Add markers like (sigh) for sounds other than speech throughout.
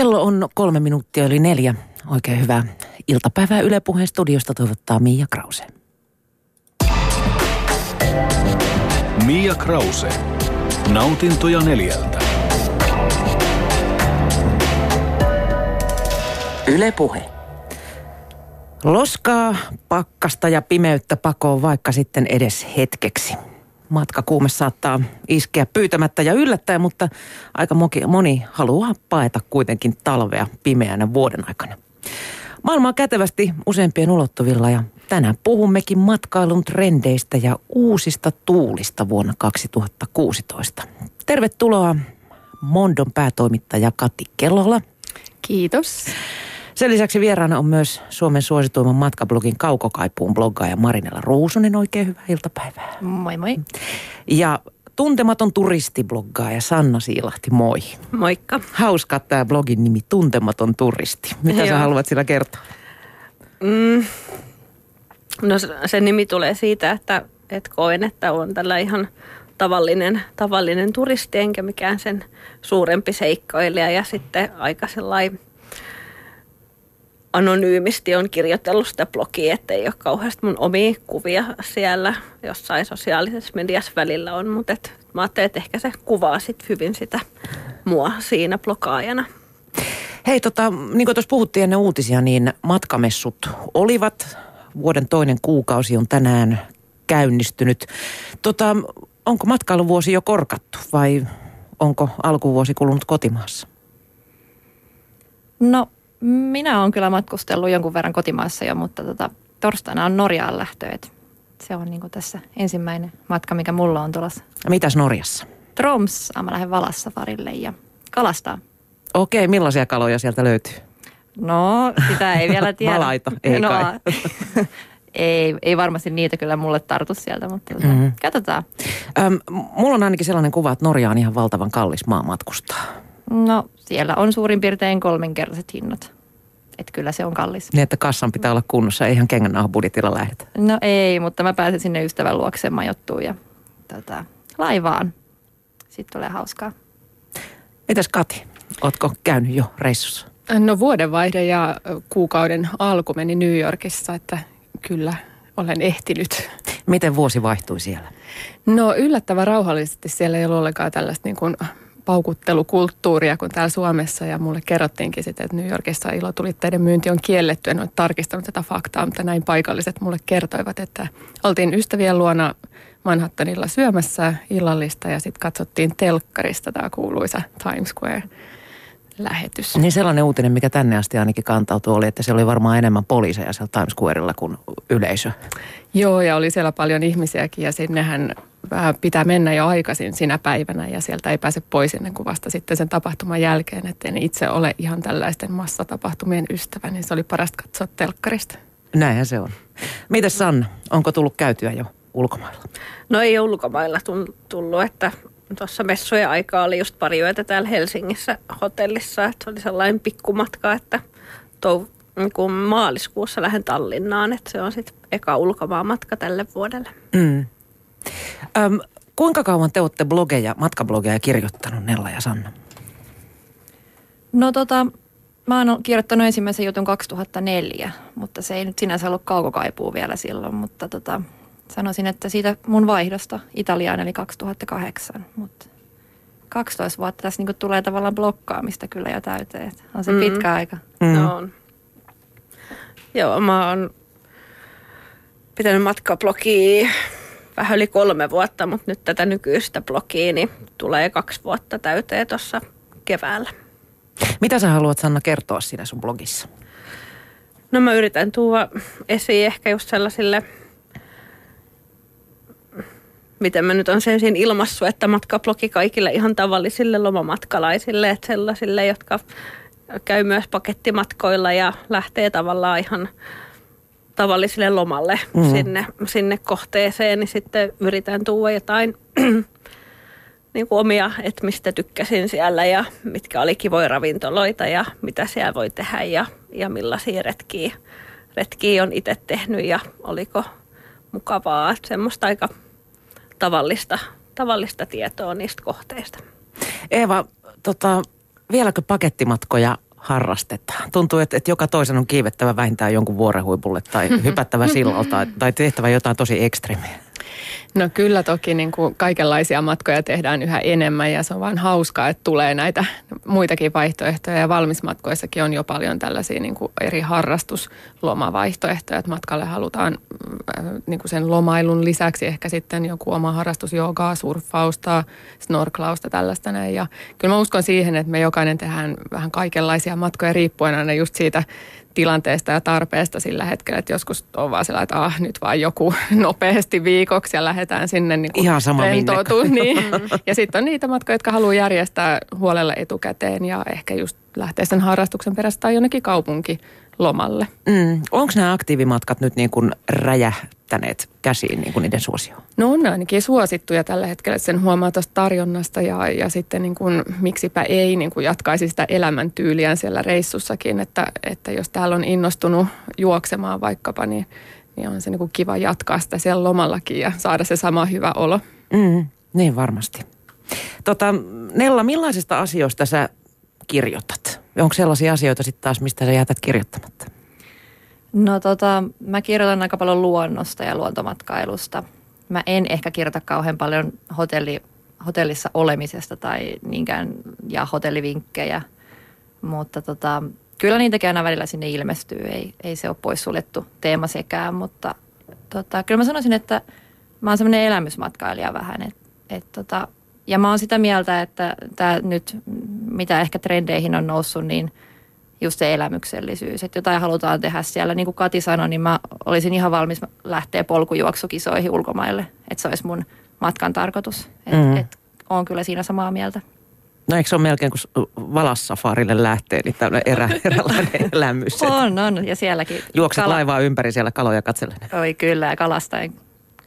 Kello on kolme minuuttia yli neljä. Oikein hyvää iltapäivää Yle Puheen studiosta toivottaa Mia Krause. Mia Krause. Nautintoja neljältä. Yle Puhe. Loskaa, pakkasta ja pimeyttä pakoon vaikka sitten edes hetkeksi. Matkakuume saattaa iskeä pyytämättä ja yllättäen, mutta aika moni haluaa paeta kuitenkin talvea pimeänä vuoden aikana. Maailma on kätevästi useampien ulottuvilla ja tänään puhummekin matkailun trendeistä ja uusista tuulista vuonna 2016. Tervetuloa Mondon päätoimittaja Kati Kelola. Kiitos. Sen lisäksi vieraana on myös Suomen suosituimman matkablogin Kaukokaipuun bloggaaja Marinella Ruusunen. Oikein hyvää iltapäivää. Moi moi. Ja tuntematon turistibloggaaja Sanna Siilahti, moi. Moikka. Hauska tämä blogin nimi, Tuntematon turisti. Mitä Joo. sä haluat sillä kertoa? Mm, no se nimi tulee siitä, että, että koen, että on tällä ihan tavallinen, tavallinen turisti, enkä mikään sen suurempi seikkailija. Ja sitten aika sellainen anonyymisti on kirjoitellut sitä blogia, että ei ole kauheasti mun omia kuvia siellä jossain sosiaalisessa mediassa välillä on, mutta et, mä ajattelin, että ehkä se kuvaa sit hyvin sitä mua siinä blogaajana. Hei, tota, niin kuin tuossa puhuttiin ennen uutisia, niin matkamessut olivat. Vuoden toinen kuukausi on tänään käynnistynyt. Tota, onko matkailuvuosi jo korkattu vai onko alkuvuosi kulunut kotimaassa? No minä olen kyllä matkustellut jonkun verran kotimaassa jo, mutta tota, torstaina on Norjaan lähtö. Et se on niin tässä ensimmäinen matka, mikä mulla on tulossa. Mitäs Norjassa? Troms, mä lähden Valassafarille ja kalastaa. Okei, millaisia kaloja sieltä löytyy? No, sitä ei vielä (laughs) tiedä. Malaita, ei no, kai. (laughs) ei, ei varmasti niitä kyllä mulle tartu sieltä, mutta mm-hmm. katsotaan. Öm, mulla on ainakin sellainen kuva, että Norja on ihan valtavan kallis maa matkustaa. No, siellä on suurin piirtein kolminkertaiset hinnat. Että kyllä se on kallis. Niin, että kassan pitää olla kunnossa, ei ihan budjetilla lähdetä. No ei, mutta mä pääsen sinne ystävän luokse majoittuun ja tota, laivaan. Sitten tulee hauskaa. Mitäs Kati, ootko käynyt jo reissussa? No vuodenvaihde ja kuukauden alku meni New Yorkissa, että kyllä olen ehtinyt. Miten vuosi vaihtui siellä? No yllättävän rauhallisesti. Siellä ei ollut ollenkaan tällaista niin kuin paukuttelukulttuuria kuin täällä Suomessa ja mulle kerrottiinkin sitten, että New Yorkissa ilotulitteiden myynti on kielletty. En ole tarkistanut tätä faktaa, mutta näin paikalliset mulle kertoivat, että oltiin ystävien luona Manhattanilla syömässä illallista ja sitten katsottiin telkkarista tämä kuuluisa Times Square lähetys. Niin sellainen uutinen, mikä tänne asti ainakin kantautui, oli, että se oli varmaan enemmän poliiseja siellä Times Squarella kuin yleisö. Joo, ja oli siellä paljon ihmisiäkin ja sinnehän pitää mennä jo aikaisin sinä päivänä ja sieltä ei pääse pois ennen kuin vasta sitten sen tapahtuman jälkeen. Että en itse ole ihan tällaisten massatapahtumien ystävä, niin se oli parasta katsoa telkkarista. Näinhän se on. Mitäs Sanna, onko tullut käytyä jo ulkomailla? No ei ole ulkomailla tullut, että tuossa messujen aikaa oli just pari yötä täällä Helsingissä hotellissa, että se oli sellainen pikkumatka, että tou, niin kuin maaliskuussa lähden Tallinnaan, että se on sitten eka ulkomaan matka tälle vuodelle. Mm. Öm, kuinka kauan te olette blogeja, matkablogeja kirjoittanut Nella ja Sanna? No tota, mä oon kirjoittanut ensimmäisen jutun 2004, mutta se ei nyt sinänsä ollut kaukokaipuu vielä silloin, mutta tota, sanoisin, että siitä mun vaihdosta Italiaan eli 2008, mutta 12 vuotta tässä niinku tulee tavallaan blokkaamista kyllä jo täyteen. On se mm. pitkä aika. Mm. No on. Joo, mä oon pitänyt matkablogia vähän yli kolme vuotta, mutta nyt tätä nykyistä blogia niin tulee kaksi vuotta täyteen tuossa keväällä. Mitä sä haluat Sanna kertoa siinä sun blogissa? No mä yritän tuoda esiin ehkä just sellaisille, miten mä nyt on sen siinä ilmassu, että matkablogi kaikille ihan tavallisille lomamatkalaisille, että sellaisille, jotka käy myös pakettimatkoilla ja lähtee tavallaan ihan tavalliselle lomalle mm. sinne, sinne kohteeseen, niin sitten yritän tuoda jotain (clears throat) niin kuin omia, että mistä tykkäsin siellä ja mitkä oli kivoja ravintoloita ja mitä siellä voi tehdä ja, ja millaisia retkiä, retkiä on itse tehnyt ja oliko mukavaa. Semmoista aika tavallista, tavallista tietoa niistä kohteista. Eeva, tota, vieläkö pakettimatkoja harrastetaan? Tuntuu, että, että joka toisen on kiivettävä vähintään jonkun vuorehuipulle tai hypättävä sillalta tai tehtävä jotain tosi ekstremiä. No kyllä toki niin kuin kaikenlaisia matkoja tehdään yhä enemmän ja se on vaan hauskaa, että tulee näitä muitakin vaihtoehtoja ja valmismatkoissakin on jo paljon tällaisia niin kuin eri harrastuslomavaihtoehtoja, että matkalle halutaan niin kuin sen lomailun lisäksi ehkä sitten joku oma harrastus, joogaa, surffausta, snorklausta, tällaista näin. Ja kyllä mä uskon siihen, että me jokainen tehdään vähän kaikenlaisia matkoja riippuen aina just siitä tilanteesta ja tarpeesta sillä hetkellä, että joskus on vaan sellainen, että ah, nyt vaan joku (laughs) nopeasti viikoksi ja lähdetään sinne niin kuin Ihan sama (laughs) Niin. Ja sitten on niitä matkoja, jotka haluaa järjestää huolella etukäteen ja ehkä just lähteä sen harrastuksen perässä tai jonnekin kaupunki lomalle. Mm. Onko nämä aktiivimatkat nyt niin kuin räjähtäneet käsiin niin kuin niiden suosioon? No on ainakin suosittuja tällä hetkellä, sen huomaa tuosta tarjonnasta ja, ja sitten niin kuin, miksipä ei niin kuin jatkaisi sitä elämäntyyliään siellä reissussakin, että, että jos täällä on innostunut juoksemaan vaikkapa, niin, niin on se niin kuin kiva jatkaa sitä siellä lomallakin ja saada se sama hyvä olo. Mm, niin varmasti. Tota, Nella, millaisista asioista sä kirjoitat? Onko sellaisia asioita sitten taas, mistä sä jätät kirjoittamatta? No tota, mä kirjoitan aika paljon luonnosta ja luontomatkailusta. Mä en ehkä kirjoita kauhean paljon hotelli, hotellissa olemisesta tai niinkään ja hotellivinkkejä, mutta tota, kyllä niitäkin aina välillä sinne ilmestyy. Ei, ei se ole poissuljettu teema sekään, mutta tota, kyllä mä sanoisin, että mä oon semmoinen elämysmatkailija vähän. Et, et tota, ja mä oon sitä mieltä, että tämä nyt, mitä ehkä trendeihin on noussut, niin just se elämyksellisyys, että jotain halutaan tehdä siellä. Niin kuin Kati sanoi, niin mä olisin ihan valmis lähteä polkujuoksukisoihin ulkomaille, että se olisi mun matkan tarkoitus. Että mm. et, on kyllä siinä samaa mieltä. No eikö se ole melkein kuin valassafarille lähtee, niin tämmöinen erä, (laughs) eräänlainen lämmys. on, on. Ja sielläkin. Juokset kala... laivaa ympäri siellä kaloja katsellen. Oi kyllä, ja kalastaen,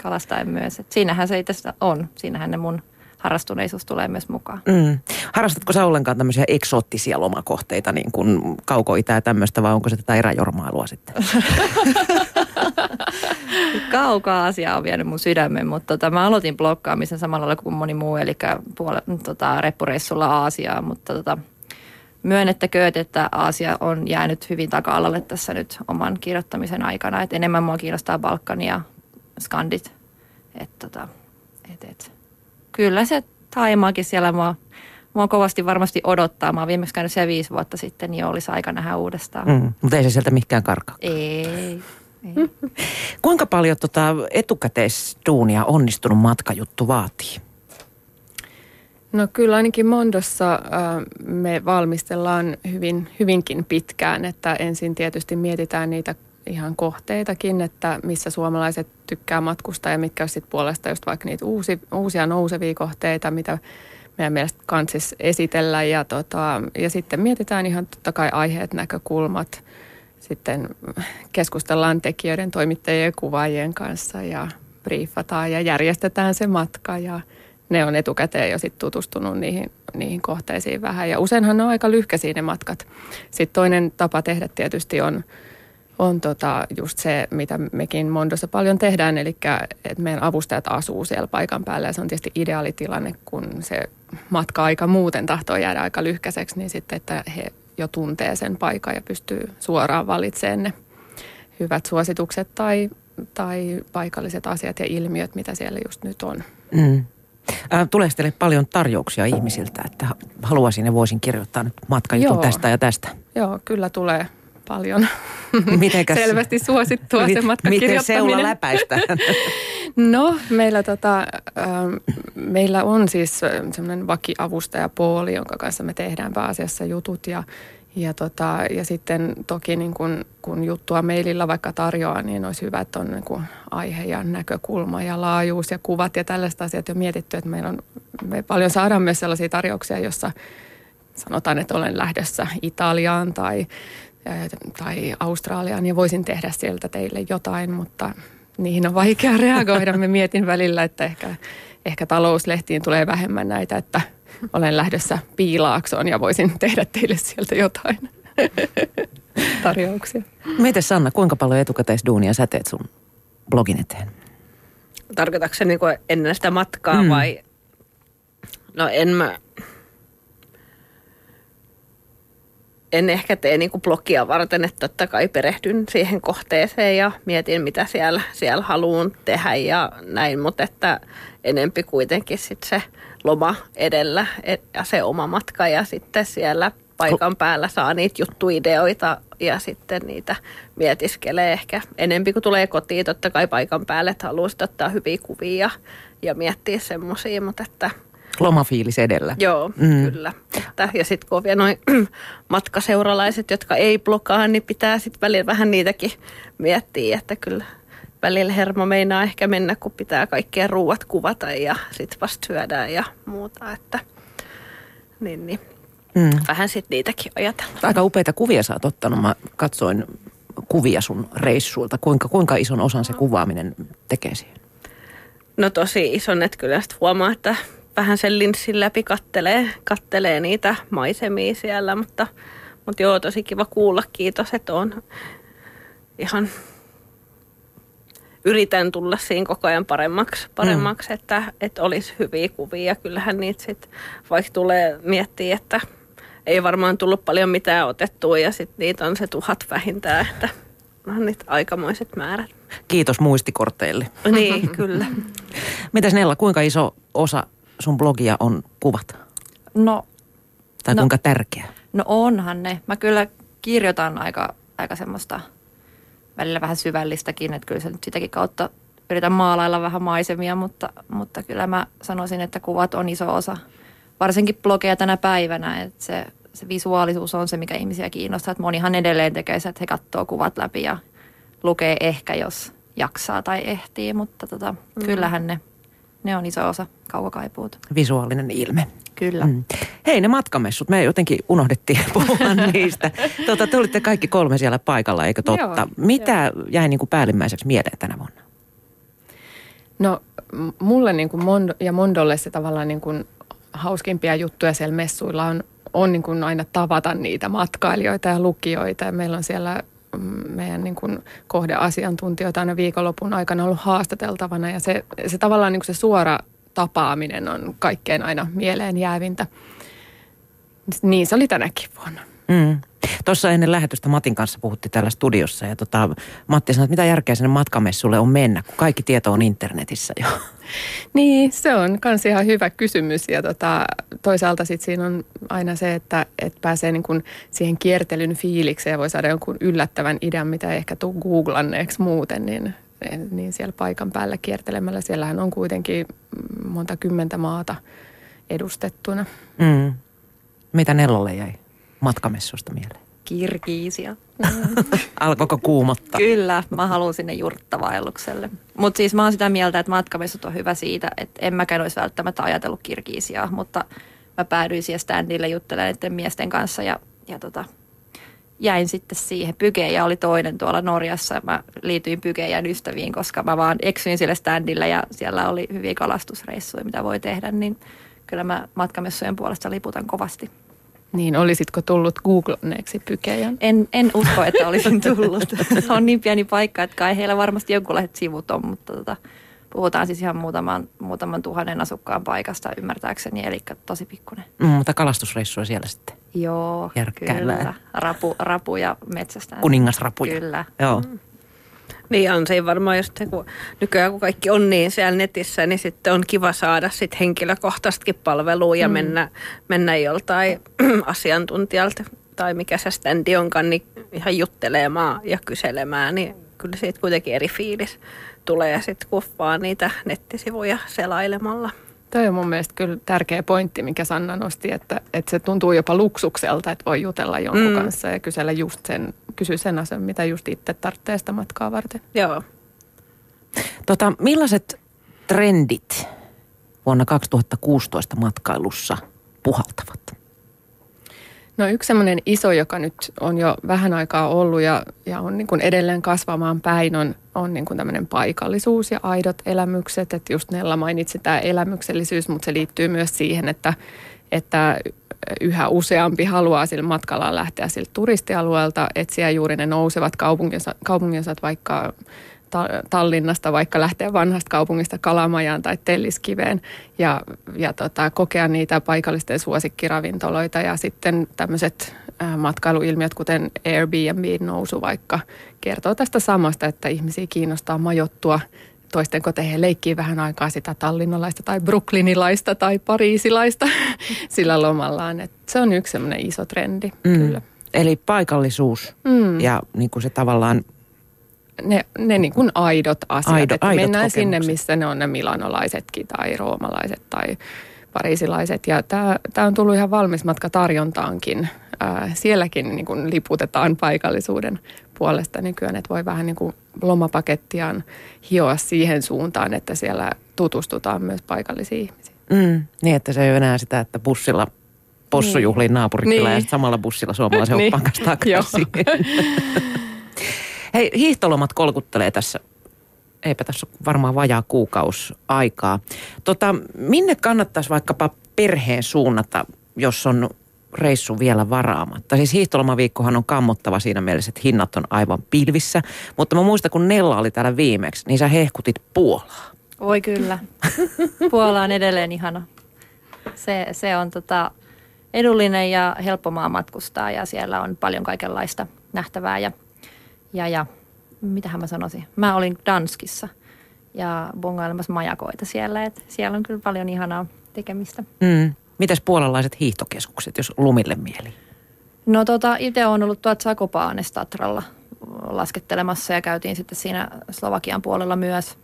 kalastaen myös. Et siinähän se itse on. Siinähän ne mun harrastuneisuus tulee myös mukaan. Mm. Harrastatko sä ollenkaan tämmöisiä eksoottisia lomakohteita, niin kuin kauko-itä ja tämmöistä, vai onko se tätä eräjormailua sitten? (laughs) Kaukaa asia on vienyt mun sydämen, mutta tota, mä aloitin blokkaamisen samalla lailla kuin moni muu, eli puole, tota, reppureissulla Aasiaa, mutta tota, myönnettäkööt, että Aasia on jäänyt hyvin taka-alalle tässä nyt oman kirjoittamisen aikana. Et enemmän mua kiinnostaa Balkani ja Skandit. Et, tota, et, et kyllä se Taimaakin siellä mua, mua kovasti varmasti odottaa. Mä oon viimeksi käynyt siellä viisi vuotta sitten, niin olisi aika nähdä uudestaan. Mm, mutta ei se sieltä mikään karkaa. Ei. ei. (laughs) Kuinka paljon tota etukäteisduunia onnistunut matkajuttu vaatii? No kyllä ainakin Mondossa äh, me valmistellaan hyvin, hyvinkin pitkään, että ensin tietysti mietitään niitä ihan kohteitakin, että missä suomalaiset tykkää matkustaa ja mitkä olisi puolesta just vaikka niitä uusi, uusia nousevia kohteita, mitä meidän mielestä kansis esitellä ja, tota, ja sitten mietitään ihan totta kai aiheet, näkökulmat, sitten keskustellaan tekijöiden, toimittajien ja kuvaajien kanssa ja briefataan ja järjestetään se matka ja ne on etukäteen jo sitten tutustunut niihin, niihin kohteisiin vähän. Ja useinhan ne on aika lyhkäisiä ne matkat. Sitten toinen tapa tehdä tietysti on on tota just se, mitä mekin Mondossa paljon tehdään, eli että meidän avustajat asuu siellä paikan päällä ja se on tietysti ideaalitilanne, kun se matka-aika muuten tahtoo jäädä aika lyhkäiseksi, niin sitten, että he jo tuntee sen paikan ja pystyy suoraan valitsemaan ne hyvät suositukset tai, tai paikalliset asiat ja ilmiöt, mitä siellä just nyt on. Mm. Tulee teille paljon tarjouksia ihmisiltä, että haluaisin ja voisin kirjoittaa nyt matkajutun tästä ja tästä? Joo, kyllä tulee paljon (laughs) Mitenkäs, selvästi suosittua mit, se Miten seula läpäistä? (laughs) no, meillä, tota, äh, meillä on siis semmoinen vakiavustaja Pooli, jonka kanssa me tehdään pääasiassa jutut ja ja, tota, ja sitten toki niin kun, kun juttua maililla vaikka tarjoaa, niin olisi hyvä, että on niin kun aihe ja näkökulma ja laajuus ja kuvat ja tällaista asiat jo mietitty. Että meillä on, me paljon saadaan myös sellaisia tarjouksia, jossa sanotaan, että olen lähdössä Italiaan tai, tai Australiaan ja voisin tehdä sieltä teille jotain, mutta niihin on vaikea reagoida. (laughs) Me mietin välillä, että ehkä, ehkä talouslehtiin tulee vähemmän näitä, että olen lähdössä piilaaksoon ja voisin tehdä teille sieltä jotain (laughs) tarjouksia. Miten Sanna, kuinka paljon etukäteisduunia sä teet sun blogin eteen? Tarkoitatko se niin ennen sitä matkaa mm. vai? No en mä, en ehkä tee niin kuin blogia varten, että totta kai perehdyn siihen kohteeseen ja mietin, mitä siellä, siellä haluan tehdä ja näin, mutta että enempi kuitenkin sit se loma edellä ja se oma matka ja sitten siellä paikan päällä saa niitä juttuideoita ja sitten niitä mietiskelee ehkä enempi kuin tulee kotiin. Totta kai paikan päälle, että haluaa ottaa hyviä kuvia ja miettiä semmoisia, mutta että Lomafiilis edellä. Joo, mm. kyllä. Että, ja sitten kun on vielä noin (clears throat) matkaseuralaiset, jotka ei blokaa, niin pitää sitten välillä vähän niitäkin miettiä, että kyllä välillä hermo meinaa ehkä mennä, kun pitää kaikkien ruuat kuvata ja sitten vasta syödään ja muuta. Että, niin, niin. Mm. Vähän sitten niitäkin ajatella. Aika upeita kuvia sä oot ottanut. Mä katsoin kuvia sun reissuilta. Kuinka, kuinka ison osan se kuvaaminen tekee siihen? No tosi ison, että kyllä sitten huomaa, että vähän sen linssin läpi kattelee, kattelee niitä maisemia siellä, mutta, mutta joo, tosi kiva kuulla. Kiitos, että on ihan yritän tulla siinä koko ajan paremmaksi, paremmaksi mm. että, että olisi hyviä kuvia. Kyllähän niitä sitten, vaikka tulee miettiä, että ei varmaan tullut paljon mitään otettua ja sitten niitä on se tuhat vähintään, että on niitä aikamoiset määrät. Kiitos muistikorteille. Niin, kyllä. Mitäs Nella, kuinka iso osa sun blogia on kuvat? No. Tai no, kuinka tärkeä? No onhan ne. Mä kyllä kirjoitan aika, aika semmoista välillä vähän syvällistäkin, että kyllä se nyt sitäkin kautta yritän maalailla vähän maisemia, mutta, mutta kyllä mä sanoisin, että kuvat on iso osa. Varsinkin blogeja tänä päivänä, että se, se visuaalisuus on se, mikä ihmisiä kiinnostaa. Että monihan edelleen tekee se, että he katsoo kuvat läpi ja lukee ehkä, jos jaksaa tai ehtii, mutta tota, mm. kyllähän ne, ne on iso osa kaukokaipuuta. Visuaalinen ilme. Kyllä. Mm. Hei ne matkamessut, me jotenkin unohdettiin (laughs) puhua niistä. Tota, te olitte kaikki kolme siellä paikalla, eikö totta? Joo, Mitä jo. jäi niin kuin päällimmäiseksi mieleen tänä vuonna? No mulle niin kuin Mondo, ja Mondolle se tavallaan niin kuin hauskimpia juttuja siellä messuilla on, on niin kuin aina tavata niitä matkailijoita ja lukijoita. Ja meillä on siellä meidän niin kuin kohdeasiantuntijoita aina viikonlopun aikana ollut haastateltavana ja se, se tavallaan niin kuin se suora tapaaminen on kaikkein aina mieleen jäävintä. Niin se oli tänäkin vuonna. Mm. Tuossa ennen lähetystä Matin kanssa puhuttiin täällä studiossa ja tota, Matti sanoi, että mitä järkeä sinne matkamessulle on mennä, kun kaikki tieto on internetissä jo. (laughs) Niin, se on myös ihan hyvä kysymys ja tota, toisaalta sitten siinä on aina se, että, että pääsee niin kuin siihen kiertelyn fiilikseen ja voi saada jonkun yllättävän idean, mitä ei ehkä tule googlanneeksi muuten, niin niin siellä paikan päällä kiertelemällä. Siellähän on kuitenkin monta kymmentä maata edustettuna. Mm. Mitä Nellolle jäi matkamessusta mieleen? Kirkiisia. (laughs) Alkoiko kuumottaa? Kyllä, mä haluan sinne jurttavaellukselle. Mutta siis mä oon sitä mieltä, että matkamessut on hyvä siitä, että en mäkään olisi välttämättä ajatellut Kirkiisiaa, mutta mä päädyin siihen standille juttelemaan miesten kanssa ja, ja tota, jäin sitten siihen. Pygeja oli toinen tuolla Norjassa. Mä liityin Pygejan ystäviin, koska mä vaan eksyin sille standille ja siellä oli hyviä kalastusreissuja, mitä voi tehdä. Niin kyllä mä matkamessujen puolesta liputan kovasti. Niin, olisitko tullut googlanneeksi Pykejan? En, en usko, että olisin tullut. (laughs) on niin pieni paikka, että kai heillä varmasti jonkunlaiset sivut on, mutta tota, puhutaan siis ihan muutaman, muutaman tuhannen asukkaan paikasta ymmärtääkseni, eli tosi pikkuinen. Mm, mutta kalastusreissua siellä sitten. Joo, kyllä. Rapu, rapuja metsästä. Kuningasrapuja. Kyllä. Joo. Mm. Niin on se varmaan se, kun nykyään kun kaikki on niin siellä netissä, niin sitten on kiva saada sitten henkilökohtaistakin palvelua ja mm. mennä, mennä joltain (clears throat) asiantuntijalta tai mikä se standi onkaan, niin ihan juttelemaan ja kyselemään, niin kyllä siitä kuitenkin eri fiilis tulee sitten kun vaan niitä nettisivuja selailemalla. Toi on mun mielestä kyllä tärkeä pointti, mikä Sanna nosti, että, että se tuntuu jopa luksukselta, että voi jutella jonkun mm. kanssa ja kysellä just sen, kysy sen asian, mitä just itse tarvitsee sitä matkaa varten. Joo. Tota, millaiset trendit vuonna 2016 matkailussa puhaltavat? No yksi semmoinen iso, joka nyt on jo vähän aikaa ollut ja, ja on niin kuin edelleen kasvamaan päin, on, on niin kuin tämmöinen paikallisuus ja aidot elämykset. Että just Nella mainitsi tämä elämyksellisyys, mutta se liittyy myös siihen, että, että yhä useampi haluaa sillä matkallaan lähteä siltä turistialueelta, etsiä juuri ne nousevat kaupunginosat, kaupunginosat vaikka Tallinnasta, vaikka lähteä vanhasta kaupungista Kalamajaan tai Telliskiveen ja, ja tota, kokea niitä paikallisten suosikkiravintoloita ja sitten tämmöiset äh, matkailuilmiöt, kuten Airbnb nousu vaikka, kertoo tästä samasta, että ihmisiä kiinnostaa majottua toisten koteihin leikkii vähän aikaa sitä tallinnalaista tai brooklynilaista tai pariisilaista (laughs) sillä lomallaan. Et se on yksi semmoinen iso trendi mm. kyllä. Eli paikallisuus mm. ja niin kuin se tavallaan ne, ne niin kuin aidot asiat, Aido, että aidot mennään kokemukset. sinne, missä ne on ne milanolaisetkin tai roomalaiset tai pariisilaiset. Ja tämä on tullut ihan valmis matka tarjontaankin. Ää, sielläkin niin kuin liputetaan paikallisuuden puolesta nykyään, että voi vähän niin kuin lomapakettiaan hioa siihen suuntaan, että siellä tutustutaan myös paikallisiin ihmisiin. Mm, niin, että se ei ole enää sitä, että bussilla possujuhliin niin. naapurikylään niin. ja samalla bussilla suomalaisen (laughs) niin. oppan kanssa takaisin. (laughs) Hei, hiihtolomat kolkuttelee tässä. Eipä tässä ole varmaan vajaa kuukaus aikaa. Tota, minne kannattaisi vaikkapa perheen suunnata, jos on reissu vielä varaamatta. Siis hiihtolomaviikkohan on kammottava siinä mielessä, että hinnat on aivan pilvissä. Mutta mä muistan, kun Nella oli täällä viimeksi, niin sä hehkutit Puolaa. Oi kyllä. Puola on edelleen ihana. Se, se on tota edullinen ja helppo maa matkustaa ja siellä on paljon kaikenlaista nähtävää ja, ja, ja mitähän mä sanoisin. Mä olin Danskissa ja bongailemassa majakoita siellä, että siellä on kyllä paljon ihanaa tekemistä. Mm. Mitäs puolalaiset hiihtokeskukset, jos lumille mieli? No tota, itse on ollut tuot Sakopaanes laskettelemassa ja käytiin sitten siinä Slovakian puolella myös.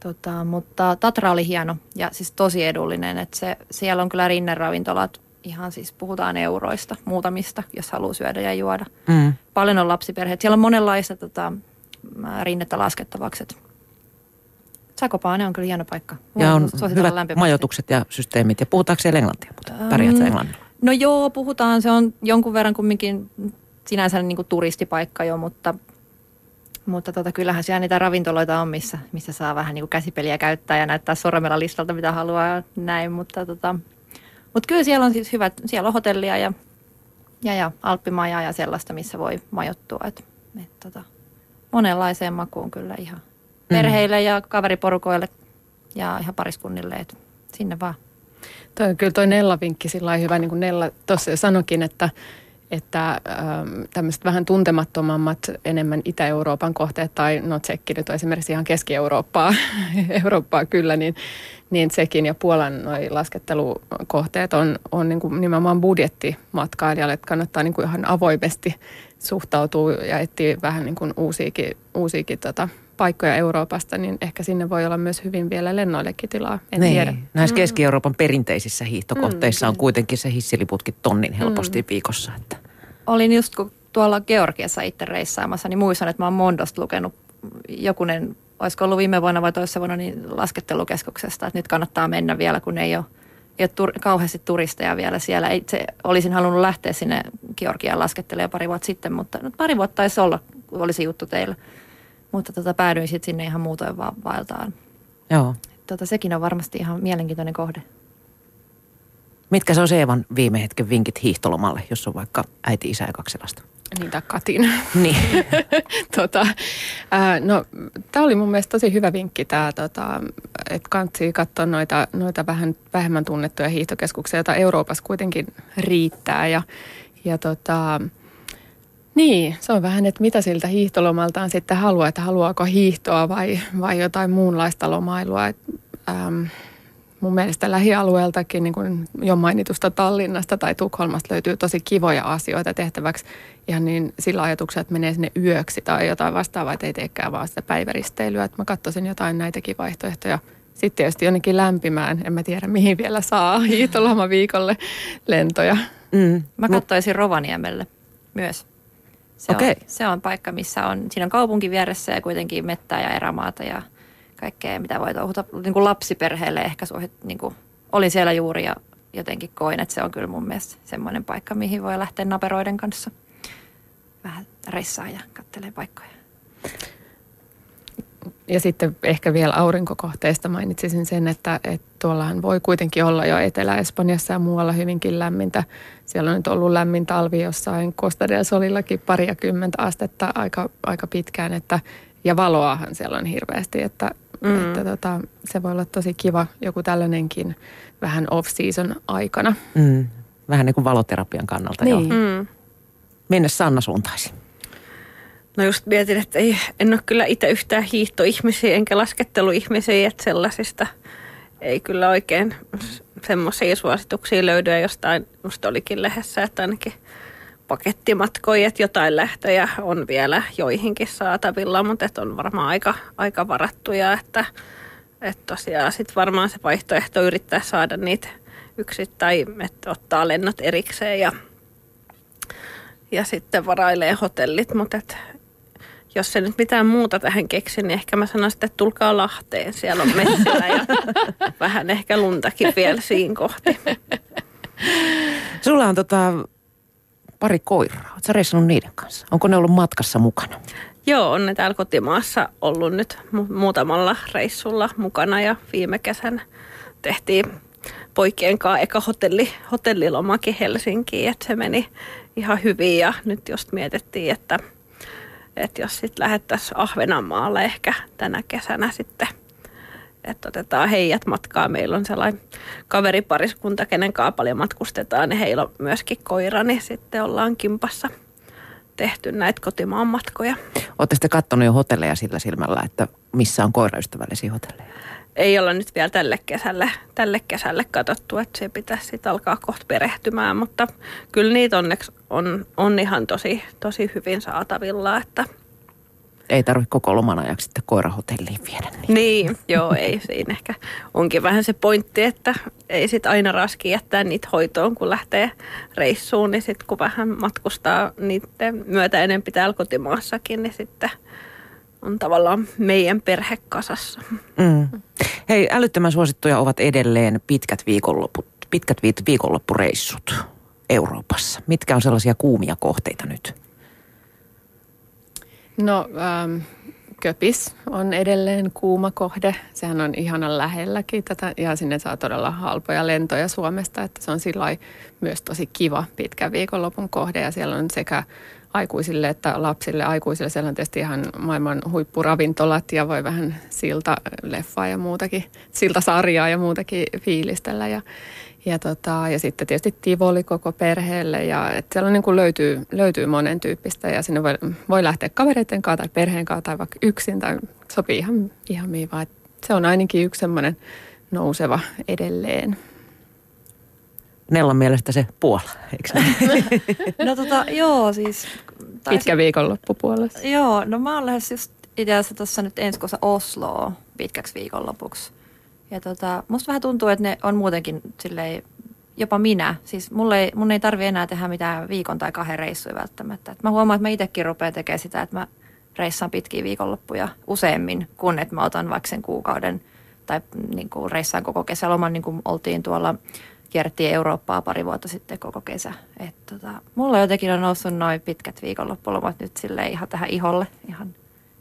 Tota, mutta Tatra oli hieno ja siis tosi edullinen, että se, siellä on kyllä rinneravintolat, ihan siis puhutaan euroista muutamista, jos haluaa syödä ja juoda. Mm. Paljon on lapsiperheet. Siellä on monenlaista tota, rinnettä laskettavaksi. Sakopaane on kyllä hieno paikka. ja on hyvät lämpimästi. majoitukset ja systeemit. Ja puhutaanko siellä englantia? Pärjäätkö englannilla? No joo, puhutaan. Se on jonkun verran kumminkin sinänsä niin kuin turistipaikka jo, mutta, mutta tota, kyllähän siellä niitä ravintoloita on, missä, missä saa vähän niin kuin käsipeliä käyttää ja näyttää sormella listalta, mitä haluaa ja näin. Mutta, tota, mutta kyllä siellä on siis hyvät, siellä on hotellia ja, ja, ja alppimajaa ja sellaista, missä voi majoittua. Et, et, tota, monenlaiseen makuun kyllä ihan perheille ja kaveriporukoille ja ihan pariskunnille, että sinne vaan. Toi, kyllä toi Nella-vinkki sillä hyvä, niin kuin Nella tuossa sanokin, että, että ähm, tämmöiset vähän tuntemattomammat enemmän Itä-Euroopan kohteet, tai no Tsekki nyt on esimerkiksi ihan Keski-Eurooppaa, (laughs) Eurooppaa kyllä, niin, niin Tsekin ja Puolan noi laskettelukohteet on, on niin kuin nimenomaan budjettimatkailijalle, että kannattaa niin kuin ihan avoimesti suhtautua ja etsiä vähän niin kuin uusiakin, uusiakin tota, paikkoja Euroopasta, niin ehkä sinne voi olla myös hyvin vielä lennoillekin tilaa, en niin. tiedä. Näissä mm. Keski-Euroopan perinteisissä hiihtokohteissa mm, on kuitenkin se hissiliputkin tonnin helposti mm. viikossa. Että. Olin just kun tuolla Georgiassa itse reissaamassa, niin muistan, että mä oon Mondosta lukenut jokunen, olisiko ollut viime vuonna vai toisessa vuonna, niin laskettelukeskuksesta, että nyt kannattaa mennä vielä, kun ei ole, ei ole tur, kauheasti turisteja vielä siellä. Itse olisin halunnut lähteä sinne Georgiaan laskettelemaan pari vuotta sitten, mutta no, pari vuotta taisi olla, olisi juttu teillä. Mutta tota, päädyin sitten sinne ihan muutoin vaan vaeltaan. Joo. Tota, sekin on varmasti ihan mielenkiintoinen kohde. Mitkä se on Eevan viime hetken vinkit hiihtolomalle, jos on vaikka äiti, isä ja kaksi lasta? Niitä Katin. (laughs) Niin. (laughs) tota, ää, no, tämä oli mun mielestä tosi hyvä vinkki tämä, tota, että kansi katsoa noita, noita vähän vähemmän tunnettuja hiihtokeskuksia, joita Euroopassa kuitenkin riittää. Ja, ja tota, niin, se on vähän, että mitä siltä hiihtolomaltaan sitten haluaa, että haluaako hiihtoa vai, vai jotain muunlaista lomailua. Et, ähm, mun mielestä lähialueeltakin, niin kuin jo mainitusta Tallinnasta tai Tukholmasta löytyy tosi kivoja asioita tehtäväksi. Ihan niin sillä ajatuksella, että menee sinne yöksi tai jotain vastaavaa, että ei teekään vaan sitä päiväristeilyä. Että mä katsoisin jotain näitäkin vaihtoehtoja. Sitten tietysti jonnekin lämpimään, en mä tiedä mihin vielä saa (laughs) hiihtolomaviikolle lentoja. Mm. Mä katsoisin Rovaniemelle myös. Se, okay. on, se on paikka, missä on, siinä on kaupunki vieressä ja kuitenkin mettää ja erämaata ja kaikkea, mitä voi touhuta niin kuin lapsiperheelle ehkä suosit, niin kuin, olin siellä juuri ja jotenkin koin, että se on kyllä mun mielestä semmoinen paikka, mihin voi lähteä naperoiden kanssa vähän reissaa ja kattelee paikkoja. Ja sitten ehkä vielä aurinkokohteista mainitsisin sen, että, että tuollahan voi kuitenkin olla jo Etelä-Espanjassa ja muualla hyvinkin lämmintä. Siellä on nyt ollut lämmin talvi jossain Costa del Solillakin paria kymmentä astetta aika, aika pitkään, että, ja valoahan siellä on hirveästi, että, mm. että tota, se voi olla tosi kiva joku tällainenkin vähän off-season aikana. Mm. Vähän niin kuin valoterapian kannalta. Niin. Joo. Mm. Minne Sanna suuntaisi? No just mietin, että ei, en ole kyllä itse yhtään hiihtoihmisiä enkä lasketteluihmisiä, että sellaisista ei kyllä oikein semmoisia suosituksia löydy. Ja jostain, musta olikin lehdessä, että ainakin pakettimatkoja, että jotain lähtöjä on vielä joihinkin saatavilla, mutta että on varmaan aika, aika varattuja, että, että tosiaan sitten varmaan se vaihtoehto yrittää saada niitä yksittäin, että ottaa lennot erikseen ja, ja sitten varailee hotellit, mutta et, jos se nyt mitään muuta tähän keksi, niin ehkä mä sanoisin, että tulkaa Lahteen. Siellä on metsillä ja (laughs) vähän ehkä luntakin vielä siinä kohti. Sulla on tota, pari koiraa. Oletko reissannut niiden kanssa? Onko ne ollut matkassa mukana? Joo, on ne täällä kotimaassa ollut nyt mu- muutamalla reissulla mukana ja viime kesänä tehtiin poikien kanssa eka hotelli, hotellilomakin Helsinkiin, että se meni ihan hyvin ja nyt just mietittiin, että, että jos sitten lähettäisiin Ahvenanmaalle ehkä tänä kesänä sitten, että otetaan heidät matkaa. Meillä on sellainen kaveripariskunta, kenen kanssa paljon matkustetaan, niin heillä on myöskin koira, niin sitten ollaan kimpassa tehty näitä kotimaan matkoja. Olette sitten katsonut jo hotelleja sillä silmällä, että missä on koiraystävällisiä hotelleja? ei olla nyt vielä tälle kesälle, tälle kesälle katsottu, että se pitäisi sitten alkaa kohta perehtymään, mutta kyllä niitä onneksi on, on ihan tosi, tosi hyvin saatavilla, että Ei tarvitse koko loman ajaksi sitten koirahotelliin viedä. Niin. niin, joo, ei siinä ehkä onkin vähän se pointti, että ei sit aina raski jättää niitä hoitoon, kun lähtee reissuun, niin sitten kun vähän matkustaa niiden myötä enempi täällä kotimaassakin, niin sitten on tavallaan meidän perhe kasassa. Mm. Hei, älyttömän suosittuja ovat edelleen pitkät, viikonloput, pitkät viikonloppureissut Euroopassa. Mitkä on sellaisia kuumia kohteita nyt? No ähm, Köpis on edelleen kuuma kohde. Sehän on ihanan lähelläkin tätä ja sinne saa todella halpoja lentoja Suomesta, että se on sillä myös tosi kiva pitkä viikonlopun kohde ja siellä on sekä aikuisille että lapsille. Aikuisille siellä on tietysti ihan maailman huippuravintolat ja voi vähän silta leffaa ja muutakin, siltasarjaa ja muutakin fiilistellä ja, ja, tota, ja sitten tietysti Tivoli koko perheelle ja että siellä niin kuin löytyy, löytyy monen tyyppistä ja sinne voi, voi lähteä kavereiden kanssa tai perheen kanssa tai vaikka yksin tai sopii ihan, ihan mihin vaan. Se on ainakin yksi semmoinen nouseva edelleen. Nellan mielestä se Puola, eikö? (laughs) No tota, joo siis... tai Pitkä viikonloppu puolesta. Joo, no mä oon lähes just itse asiassa tuossa nyt ensi kuussa Osloa pitkäksi viikonlopuksi. Ja tota, musta vähän tuntuu, että ne on muutenkin silleen, jopa minä. Siis mulle ei, mun ei tarvi enää tehdä mitään viikon tai kahden reissuja välttämättä. Et mä huomaan, että mä itsekin rupean tekemään sitä, että mä reissaan pitkiä viikonloppuja useammin, kun että mä otan vaikka sen kuukauden tai niin kuin reissaan koko kesäloman, niin kuin oltiin tuolla kierrettiin Eurooppaa pari vuotta sitten koko kesä. Et tota, mulla jotenkin on noussut noin pitkät viikonloppulomat nyt sille ihan tähän iholle ihan,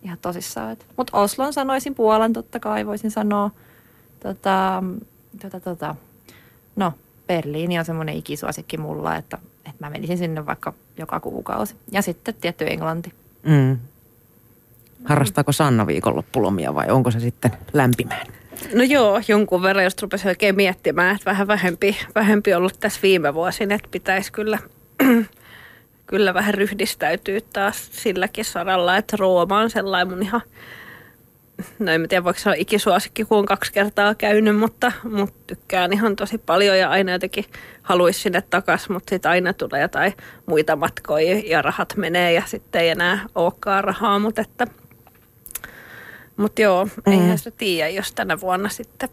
ihan tosissaan. Mutta Oslon sanoisin Puolan totta kai voisin sanoa. Tota, tota, tota. No, Berliini on semmoinen ikisuosikki mulla, että, että mä menisin sinne vaikka joka kuukausi. Ja sitten tietty Englanti. Mm. Harrastaako Sanna viikonloppulomia vai onko se sitten lämpimään? No joo, jonkun verran, jos rupesi oikein miettimään, että vähän vähempi, vähempi ollut tässä viime vuosina, että pitäisi kyllä, kyllä vähän ryhdistäytyä taas silläkin saralla, että Rooma on sellainen mun ihan, no en tiedä voiko se olla ikisuosikki, kun on kaksi kertaa käynyt, mutta, mutta tykkään ihan tosi paljon ja aina jotenkin haluaisi sinne takaisin, mutta sitten aina tulee jotain muita matkoja ja rahat menee ja sitten ei enää olekaan rahaa, mutta että mutta joo, mm. eihän sitä tiedä, jos tänä vuonna sitten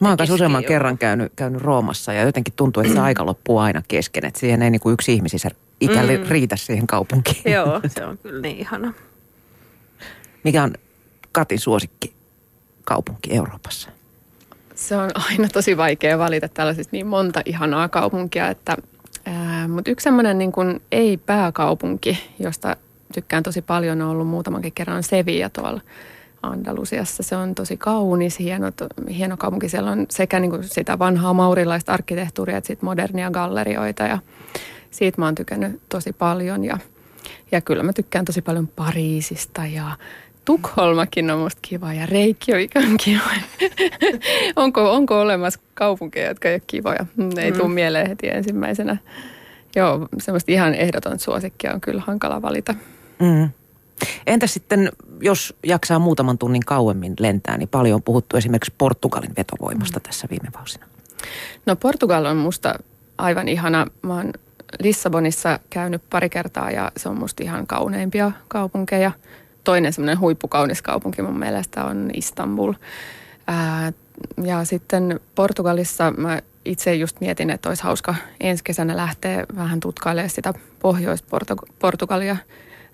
Mä oon kanssa useamman kerran käynyt, käynyt Roomassa ja jotenkin tuntuu, että se (clears throat) aika loppuu aina kesken. Että siihen ei niin kuin yksi ihmisissä ikä Mm. mm. riitä siihen kaupunkiin. Joo, (laughs) se on kyllä niin ihana. Mikä on Katin suosikki kaupunki Euroopassa? Se on aina tosi vaikea valita tällaisista niin monta ihanaa kaupunkia, että, mutta yksi semmoinen niin kuin ei-pääkaupunki, josta tykkään tosi paljon, on ollut muutamankin kerran Sevilla tuolla Andalusiassa. Se on tosi kaunis, hieno, hieno kaupunki. Siellä on sekä niin kuin sitä vanhaa maurilaista arkkitehtuuria että sit modernia gallerioita ja siitä mä oon tykännyt tosi paljon ja, ja kyllä mä tykkään tosi paljon Pariisista ja Tukholmakin on musta kiva ja Reykjavik on kiva. (laughs) onko, onko olemassa kaupunkeja, jotka ei ole kivoja? Mm, Ei mm. tule mieleen heti ensimmäisenä. Joo, semmoista ihan ehdoton suosikkia on kyllä hankala valita. Mm. Entä sitten, jos jaksaa muutaman tunnin kauemmin lentää, niin paljon on puhuttu esimerkiksi Portugalin vetovoimasta tässä viime vuosina. No Portugal on musta aivan ihana. Mä oon Lissabonissa käynyt pari kertaa ja se on musta ihan kauneimpia kaupunkeja. Toinen semmoinen huippukaunis kaupunki mun mielestä on Istanbul. Ää, ja sitten Portugalissa mä itse just mietin, että olisi hauska ensi kesänä lähteä vähän tutkailemaan sitä Pohjois-Portugalia,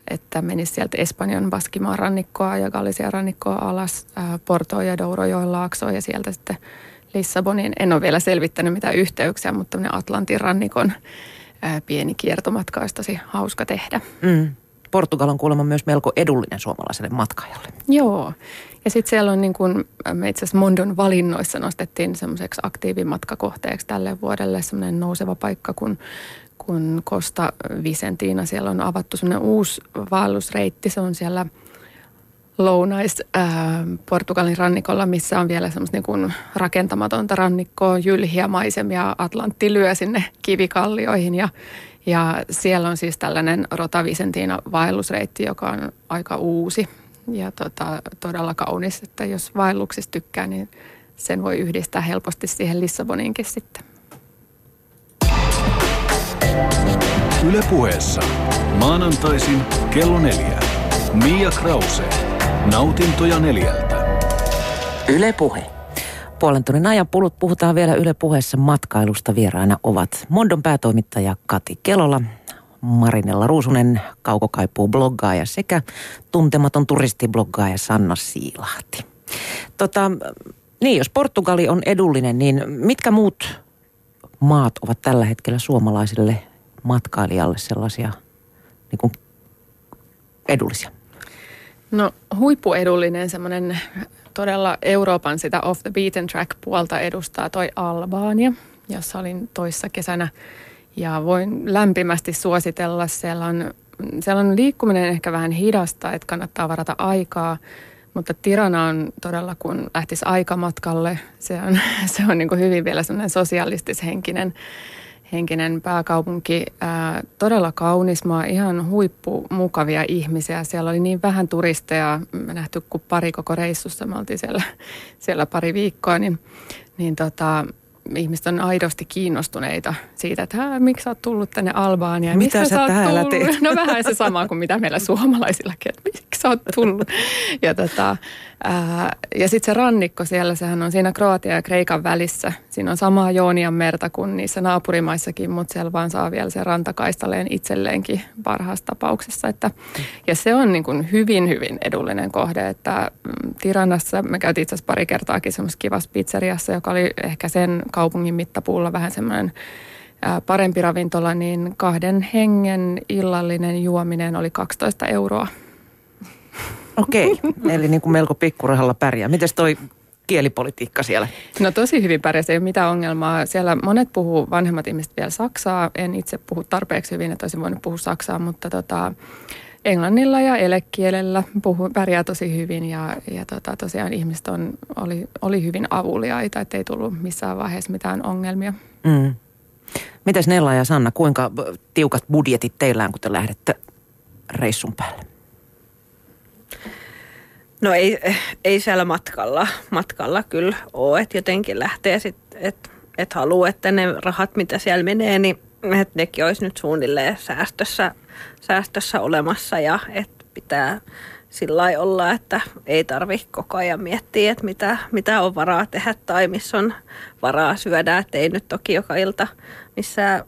että menisi sieltä Espanjan Baskimaan rannikkoa ja Galician rannikkoa alas, ää, Portoa ja Dourojoen laaksoa ja sieltä sitten Lissabonin. En ole vielä selvittänyt mitään yhteyksiä, mutta Atlantin rannikon pieni kiertomatka olisi tosi hauska tehdä. Mm. Portugal on kuulemma myös melko edullinen suomalaiselle matkaajalle. Joo. Ja sitten siellä on niin kuin, me itse asiassa Mondon valinnoissa nostettiin semmoiseksi aktiivimatkakohteeksi tälle vuodelle semmoinen nouseva paikka kun kun Costa Vicentina. Siellä on avattu semmoinen uusi vaellusreitti. Se on siellä lounais ää, Portugalin rannikolla, missä on vielä semmoista niin kuin rakentamatonta rannikkoa, jylhiä maisemia, Atlantti lyö sinne kivikallioihin ja, ja siellä on siis tällainen Rota Vicentina vaellusreitti, joka on aika uusi ja tota, todella kaunis, että jos vaelluksista tykkää, niin sen voi yhdistää helposti siihen Lissaboninkin sitten. Ylepuheessa maanantaisin kello neljä. Mia Krause. Nautintoja neljältä. Yle Puhe. Puolen tunnin ajan pulut puhutaan vielä Yle Puheessa matkailusta. Vieraana ovat Mondon päätoimittaja Kati Kelola, Marinella Ruusunen, kaukokaipuu bloggaaja sekä tuntematon turistibloggaaja Sanna Siilahti. Tota, niin, jos Portugali on edullinen, niin mitkä muut maat ovat tällä hetkellä suomalaisille matkailijalle sellaisia niin kuin edullisia? No huippuedullinen semmoinen todella Euroopan sitä off the beaten track puolta edustaa toi Albania, jossa olin toissa kesänä ja voin lämpimästi suositella. Siellä on, siellä on liikkuminen ehkä vähän hidasta, että kannattaa varata aikaa, mutta Tirana on todella, kun lähtisi aikamatkalle, se on, (laughs) se on niin hyvin vielä semmoinen sosialistishenkinen henkinen pääkaupunki. Ää, todella kaunis maa, ihan huippumukavia ihmisiä. Siellä oli niin vähän turisteja, me nähty kuin pari koko reissussa, me oltiin siellä, (laughs) siellä pari viikkoa, niin, niin tota, ihmiset on aidosti kiinnostuneita siitä, että miksi sä oot tullut tänne Albaaniaan. Mitä sä, sä täällä tullut? teet? No vähän se sama kuin mitä meillä suomalaisillakin, että miksi sä oot tullut. (laughs) Ja, tota, ja sitten se rannikko siellä, sehän on siinä Kroatia ja Kreikan välissä. Siinä on samaa Joonian merta kuin niissä naapurimaissakin, mutta siellä vaan saa vielä se rantakaistaleen itselleenkin parhaassa tapauksessa. Että, ja se on niin kuin hyvin, hyvin edullinen kohde, että mm, Tiranassa me käytiin itse asiassa pari kertaakin semmoisessa kivassa pizzeriassa, joka oli ehkä sen kaupungin mittapuulla vähän semmoinen parempi ravintola, niin kahden hengen illallinen juominen oli 12 euroa. Okei, okay. (laughs) eli niin kuin melko pikkurahalla pärjää. Mites toi kielipolitiikka siellä? No tosi hyvin pärjäsi, ei ole mitään ongelmaa. Siellä monet puhuu, vanhemmat ihmiset vielä saksaa. En itse puhu tarpeeksi hyvin, että olisin voinut puhua saksaa, mutta tota, englannilla ja elekielellä puhu, pärjää tosi hyvin ja, ja tota, tosiaan ihmiset on, oli, oli hyvin avuliaita, että ei tullut missään vaiheessa mitään ongelmia. Mm. Mites Nella ja Sanna, kuinka tiukat budjetit teillä on, kun te lähdette reissun päälle? No ei, ei siellä matkalla, matkalla kyllä ole, että jotenkin lähtee sitten, että et haluaa, että ne rahat, mitä siellä menee, niin että nekin olisi nyt suunnilleen säästössä, säästössä olemassa ja että pitää sillä olla, että ei tarvi koko ajan miettiä, että mitä, mitä on varaa tehdä tai missä on varaa syödä. Että ei nyt toki joka ilta missään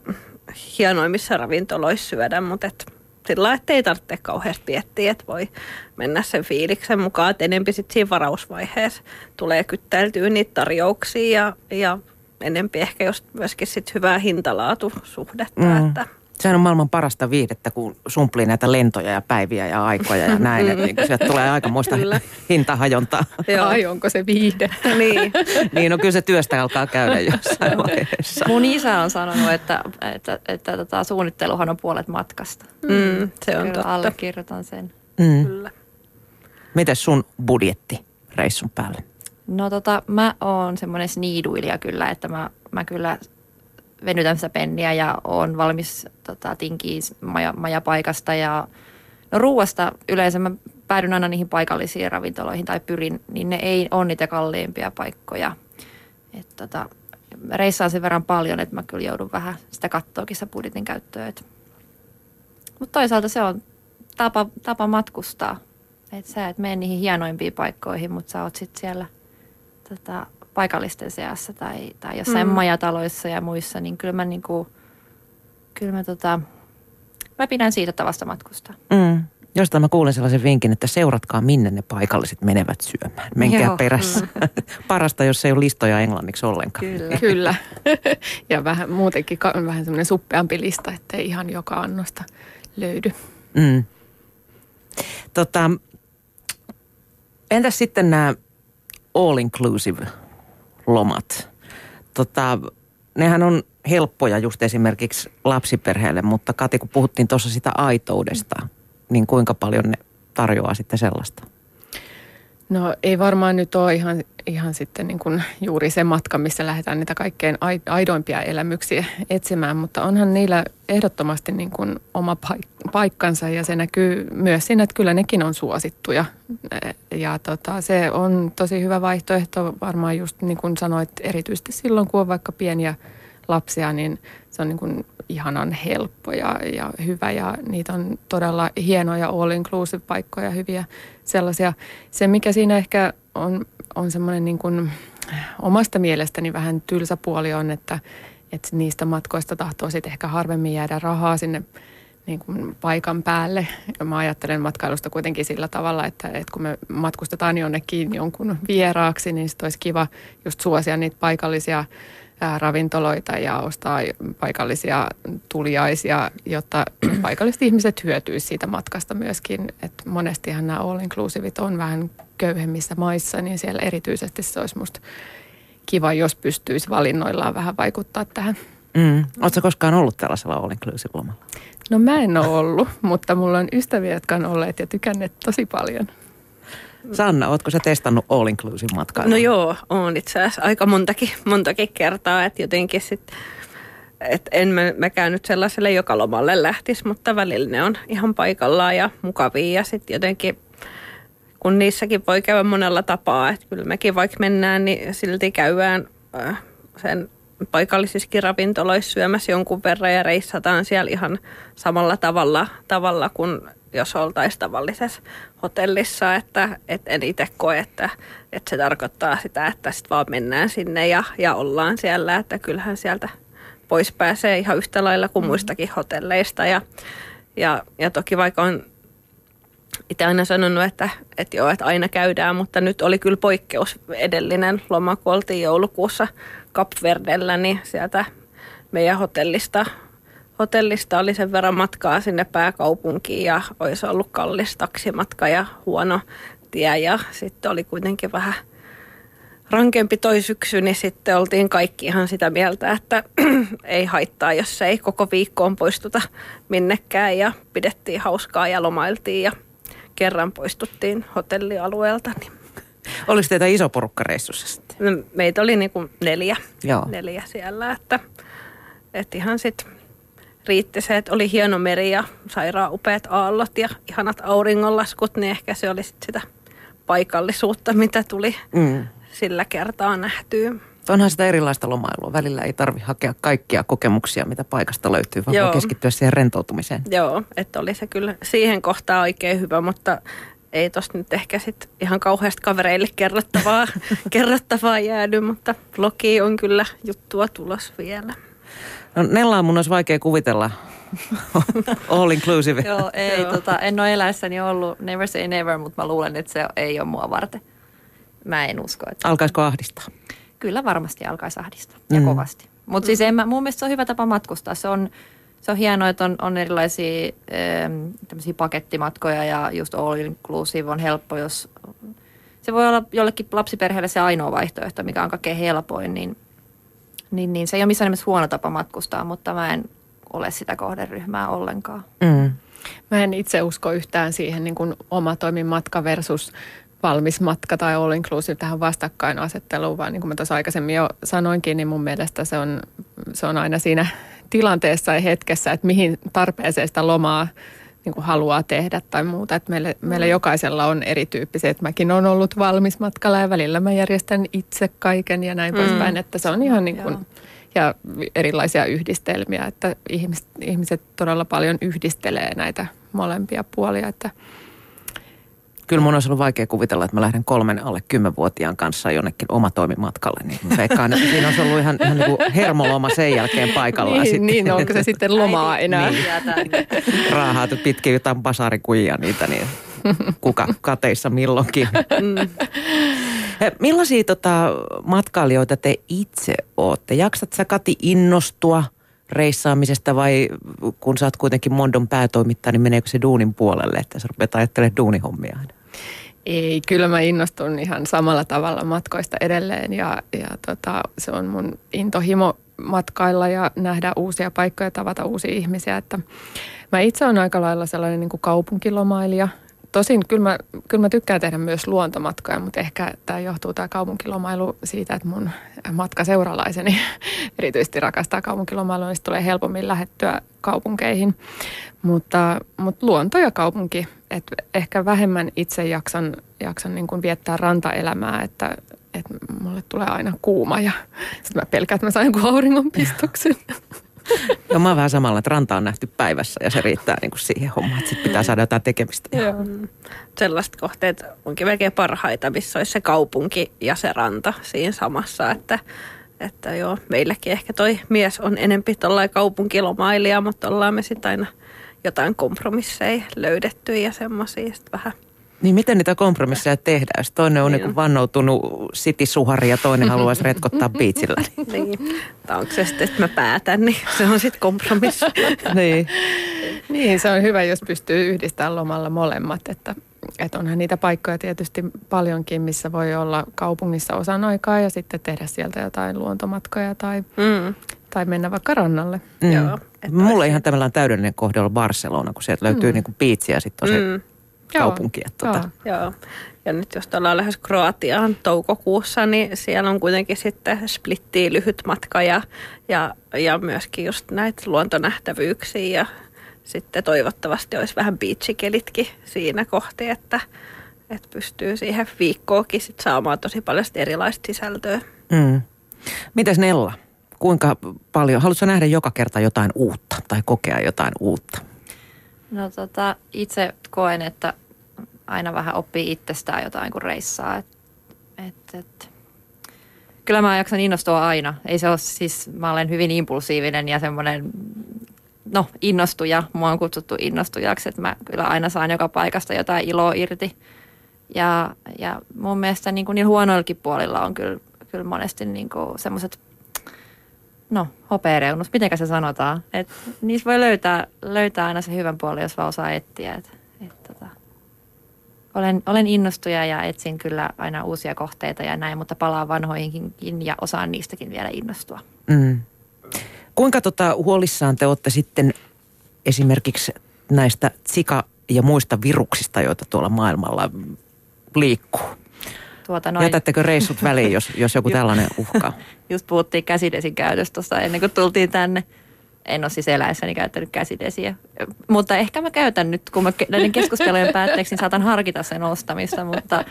hienoimmissa ravintoloissa syödä, mutta et sillä että ei tarvitse kauheasti miettiä, että voi mennä sen fiiliksen mukaan, että enempi sitten siinä varausvaiheessa tulee kyttäiltyä niitä tarjouksia ja, ja enempi ehkä just myöskin sit hyvää hintalaatusuhdetta, mm. että Sehän on maailman parasta viihdettä, kun sumplii näitä lentoja ja päiviä ja aikoja ja näin. Että niin sieltä tulee aikamoista hintahajontaa. Joo. Ai onko se viihdettä? (laughs) niin. niin, no kyllä se työstä alkaa käydä jossain vaiheessa. Mun isä on sanonut, että, että, että, että tota, suunnitteluhan on puolet matkasta. Mm, se on kyllä totta. allekirjoitan sen. Mm. Kyllä. Miten sun budjetti reissun päälle? No tota, mä oon semmoinen sniiduilija kyllä, että mä, mä kyllä venytän sitä penniä ja oon valmis tota, tinkiin maja, majapaikasta ja no ruuasta yleensä mä päädyn aina niihin paikallisiin ravintoloihin tai pyrin, niin ne ei ole niitä kalliimpia paikkoja. Et tota, reissaan sen verran paljon, että mä kyllä joudun vähän sitä kattoakin sitä budjetin käyttöön. Mutta toisaalta se on tapa, tapa matkustaa. Että sä et mene niihin hienoimpiin paikkoihin, mutta sä oot sitten siellä tota, paikallisten seassa tai, tai jossain mm. majataloissa ja muissa, niin kyllä mä, niinku, kyllä mä, tota, mä pidän siitä tavasta matkustaa. Mm. Jostain mä kuulen sellaisen vinkin, että seuratkaa minne ne paikalliset menevät syömään. Menkää Joo. perässä. Mm. (laughs) Parasta, jos ei ole listoja englanniksi ollenkaan. Kyllä. Kyllä. (laughs) ja vähän muutenkin vähän semmoinen suppeampi lista, ettei ihan joka annosta löydy. Mm. Tota, entäs sitten nämä all inclusive lomat? Tota, nehän on helppoja just esimerkiksi lapsiperheelle, mutta Kati, kun puhuttiin tuossa sitä aitoudesta, niin kuinka paljon ne tarjoaa sitten sellaista? No ei varmaan nyt ole ihan, ihan sitten niin kuin juuri se matka, missä lähdetään niitä kaikkein aidoimpia elämyksiä etsimään, mutta onhan niillä ehdottomasti niin kuin oma paikkansa ja se näkyy myös siinä, että kyllä nekin on suosittuja. Ja tota, se on tosi hyvä vaihtoehto varmaan just niin kuin sanoit, erityisesti silloin kun on vaikka pieniä lapsia, niin se on niin kuin ihanan helppo ja, ja hyvä ja niitä on todella hienoja all inclusive paikkoja, hyviä sellaisia. Se mikä siinä ehkä on, on semmoinen niin kuin omasta mielestäni vähän tylsä puoli on, että, että niistä matkoista tahtoo sitten ehkä harvemmin jäädä rahaa sinne niin kuin paikan päälle. Ja mä ajattelen matkailusta kuitenkin sillä tavalla, että, että kun me matkustetaan jonnekin jonkun vieraaksi, niin sitten olisi kiva just suosia niitä paikallisia ravintoloita ja ostaa paikallisia tuliaisia, jotta (clears throat) paikalliset ihmiset hyötyisivät siitä matkasta myöskin. Et monestihan nämä all inclusivit on vähän köyhemmissä maissa, niin siellä erityisesti se olisi musta kiva, jos pystyisi valinnoillaan vähän vaikuttaa tähän. Mm. Oletko koskaan ollut tällaisella all inclusive lomalla? No mä en ole ollut, (laughs) mutta mulla on ystäviä, jotka on olleet ja tykänneet tosi paljon. Sanna, ootko sä testannut all inclusive matkaa? No joo, on itse asiassa aika montakin, montakin kertaa, että jotenkin sitten et en mä, mäkään nyt sellaiselle joka lomalle lähtisi, mutta välillä ne on ihan paikallaan ja mukavia ja sitten jotenkin kun niissäkin voi käydä monella tapaa, että kyllä mekin vaikka mennään, niin silti käydään äh, sen paikallisissakin ravintoloissa syömässä jonkun verran ja reissataan siellä ihan samalla tavalla, tavalla kuin jos oltaisiin tavallisessa hotellissa, että et en itse koe, että, että se tarkoittaa sitä, että sitten vaan mennään sinne ja, ja ollaan siellä, että kyllähän sieltä pois pääsee ihan yhtä lailla kuin mm. muistakin hotelleista ja, ja, ja toki vaikka on itse aina sanonut, että, että joo, että aina käydään, mutta nyt oli kyllä poikkeus edellinen loma, kun oltiin joulukuussa Kapverdellä, niin sieltä meidän hotellista hotellista oli sen verran matkaa sinne pääkaupunkiin ja olisi ollut kallis taksimatka ja huono tie ja sitten oli kuitenkin vähän rankempi toi syksy, niin sitten oltiin kaikki ihan sitä mieltä, että (clears throat) ei haittaa, jos ei koko viikkoon poistuta minnekään ja pidettiin hauskaa ja lomailtiin ja kerran poistuttiin hotellialueelta. Niin. Oliko teitä iso porukka reissussa sitten? No, meitä oli niin kuin neljä, Joo. neljä siellä, että, että ihan sitten riitti se, että oli hieno meri ja sairaan upeat aallot ja ihanat auringonlaskut, niin ehkä se oli sit sitä paikallisuutta, mitä tuli mm. sillä kertaa nähtyä. Onhan sitä erilaista lomailua. Välillä ei tarvi hakea kaikkia kokemuksia, mitä paikasta löytyy, vaan Joo. voi keskittyä siihen rentoutumiseen. Joo, että oli se kyllä siihen kohtaan oikein hyvä, mutta ei tosta nyt ehkä sit ihan kauheasti kavereille kerrottavaa, (laughs) kerrottavaa jäädy, mutta blogi on kyllä juttua tulos vielä. No Nellaa mun olisi vaikea kuvitella (laughs) all inclusive. Joo, ei, Joo. Tota, en ole eläessäni ollut never say never, mutta mä luulen, että se ei ole mua varten. Mä en usko. Että... Alkaisiko ahdistaa? Kyllä varmasti alkaisi ahdistaa ja mm. kovasti. Mutta siis en mä, mun mielestä se on hyvä tapa matkustaa. Se on, se on hienoa, että on, on erilaisia ähm, pakettimatkoja ja just all inclusive on helppo, jos se voi olla jollekin lapsiperheelle se ainoa vaihtoehto, mikä on kaikkein helpoin, niin niin, niin se ei ole missään nimessä huono tapa matkustaa, mutta mä en ole sitä kohderyhmää ollenkaan. Mm. Mä en itse usko yhtään siihen niin kuin oma matka versus valmis matka tai all inclusive tähän vastakkainasetteluun, vaan niin kuin mä tuossa aikaisemmin jo sanoinkin, niin mun mielestä se on, se on aina siinä tilanteessa ja hetkessä, että mihin tarpeeseen sitä lomaa niin kuin haluaa tehdä tai muuta. Että meillä, meillä jokaisella on erityyppisiä, että mäkin olen ollut valmis matkalla ja välillä mä järjestän itse kaiken ja näin mm. poispäin, että se on ihan niin kuin, ja erilaisia yhdistelmiä, että ihmiset, ihmiset todella paljon yhdistelee näitä molempia puolia, että – Kyllä mun olisi ollut vaikea kuvitella, että mä lähden kolmen alle kymmenvuotiaan kanssa jonnekin omatoimimatkalle. Niin veikkaan, että siinä olisi ollut ihan, ihan niin kuin hermoloma sen jälkeen paikalla. niin, sitten. niin, onko se sitten lomaa enää? niin. Raahaat pitkin jotain basarikuijia niitä, niin kuka kateissa milloinkin. Mm. Millaisia tota, matkailijoita te itse olette? Jaksat sä Kati innostua reissaamisesta vai kun sä oot kuitenkin Mondon päätoimittaja, niin meneekö se duunin puolelle, että sä rupeat ajattelemaan duunihommia aina? Ei, kyllä mä innostun ihan samalla tavalla matkoista edelleen ja, ja tota, se on mun intohimo matkailla ja nähdä uusia paikkoja, tavata uusia ihmisiä. Että mä itse olen aika lailla sellainen niin kuin kaupunkilomailija – Tosin kyllä mä, kyllä mä tykkään tehdä myös luontomatkoja, mutta ehkä tämä johtuu tämä kaupunkilomailu siitä, että mun matkaseuralaiseni (laughs) erityisesti rakastaa kaupunkilomailua, niin tulee helpommin lähettyä kaupunkeihin. Mutta, mutta luonto ja kaupunki, että ehkä vähemmän itse jaksan, jaksan niin kuin viettää rantaelämää, että, että mulle tulee aina kuuma ja (laughs) sitten mä pelkään, että mä saan jonkun auringonpistoksen. (laughs) (laughs) Joo, mä oon vähän samalla, että ranta on nähty päivässä ja se riittää niin kuin siihen hommaan, että sitten pitää saada jotain tekemistä. Joo. Sellaiset kohteet onkin melkein parhaita, missä olisi se kaupunki ja se ranta siinä samassa, että että joo, meilläkin ehkä toi mies on enempi tuollainen kaupunkilomailija, mutta ollaan me sitten aina jotain kompromisseja löydetty ja semmoisia vähän niin miten niitä kompromisseja tehdään, jos toinen on niin. niin vannoutunut sitisuhari ja toinen haluaisi retkottaa (laughs) biitsillä? Niin. niin. Tai onko se sitten, että mä päätän, niin se on sitten kompromissi. (laughs) niin. niin, se on hyvä, jos pystyy yhdistämään lomalla molemmat, että että onhan niitä paikkoja tietysti paljonkin, missä voi olla kaupungissa osan aikaa ja sitten tehdä sieltä jotain luontomatkoja tai, mm. tai mennä vaikka rannalle. Mm. Joo, Mulla ihan tämmöinen täydellinen kohde on Barcelona, kun sieltä löytyy mm. niinku biitsi ja sitten on mm kaupunki. Että tota. Joo. Joo. Ja nyt jos ollaan lähes Kroatiaan toukokuussa, niin siellä on kuitenkin sitten splittiä lyhyt matka ja, ja, ja myöskin just näitä luontonähtävyyksiä ja sitten toivottavasti olisi vähän beachikelitkin siinä kohti, että, että pystyy siihen viikkoonkin sit saamaan tosi paljon erilaista sisältöä. Mm. Mitäs Nella? Kuinka paljon, haluatko nähdä joka kerta jotain uutta tai kokea jotain uutta? No tota, itse koen, että aina vähän oppii itsestään jotain, kun reissaa. Et, et, et. Kyllä mä jaksan innostua aina. Ei se ole siis, mä olen hyvin impulsiivinen ja semmoinen, no innostuja. Mua on kutsuttu innostujaksi, että mä kyllä aina saan joka paikasta jotain iloa irti. Ja, ja mun mielestä niin kuin niillä huonoillakin puolilla on kyllä, kyllä monesti niin semmoiset no, hopeareunus, miten se sanotaan. Et niissä voi löytää, löytää aina se hyvän puoli, jos vaan osaa etsiä. Et, et, tota, olen, olen innostuja ja etsin kyllä aina uusia kohteita ja näin, mutta palaan vanhoihinkin ja osaan niistäkin vielä innostua. Mm. Kuinka tota, huolissaan te olette sitten esimerkiksi näistä sika- ja muista viruksista, joita tuolla maailmalla liikkuu? Tuota noin. Jätättekö reissut väliin, jos, jos joku tällainen uhkaa? (laughs) Just puhuttiin käsidesin käytöstä tuossa ennen kuin tultiin tänne en ole siis eläessäni käyttänyt käsidesiä. Mutta ehkä mä käytän nyt, kun mä näiden keskustelujen päätteeksi, niin saatan harkita sen ostamista, mutta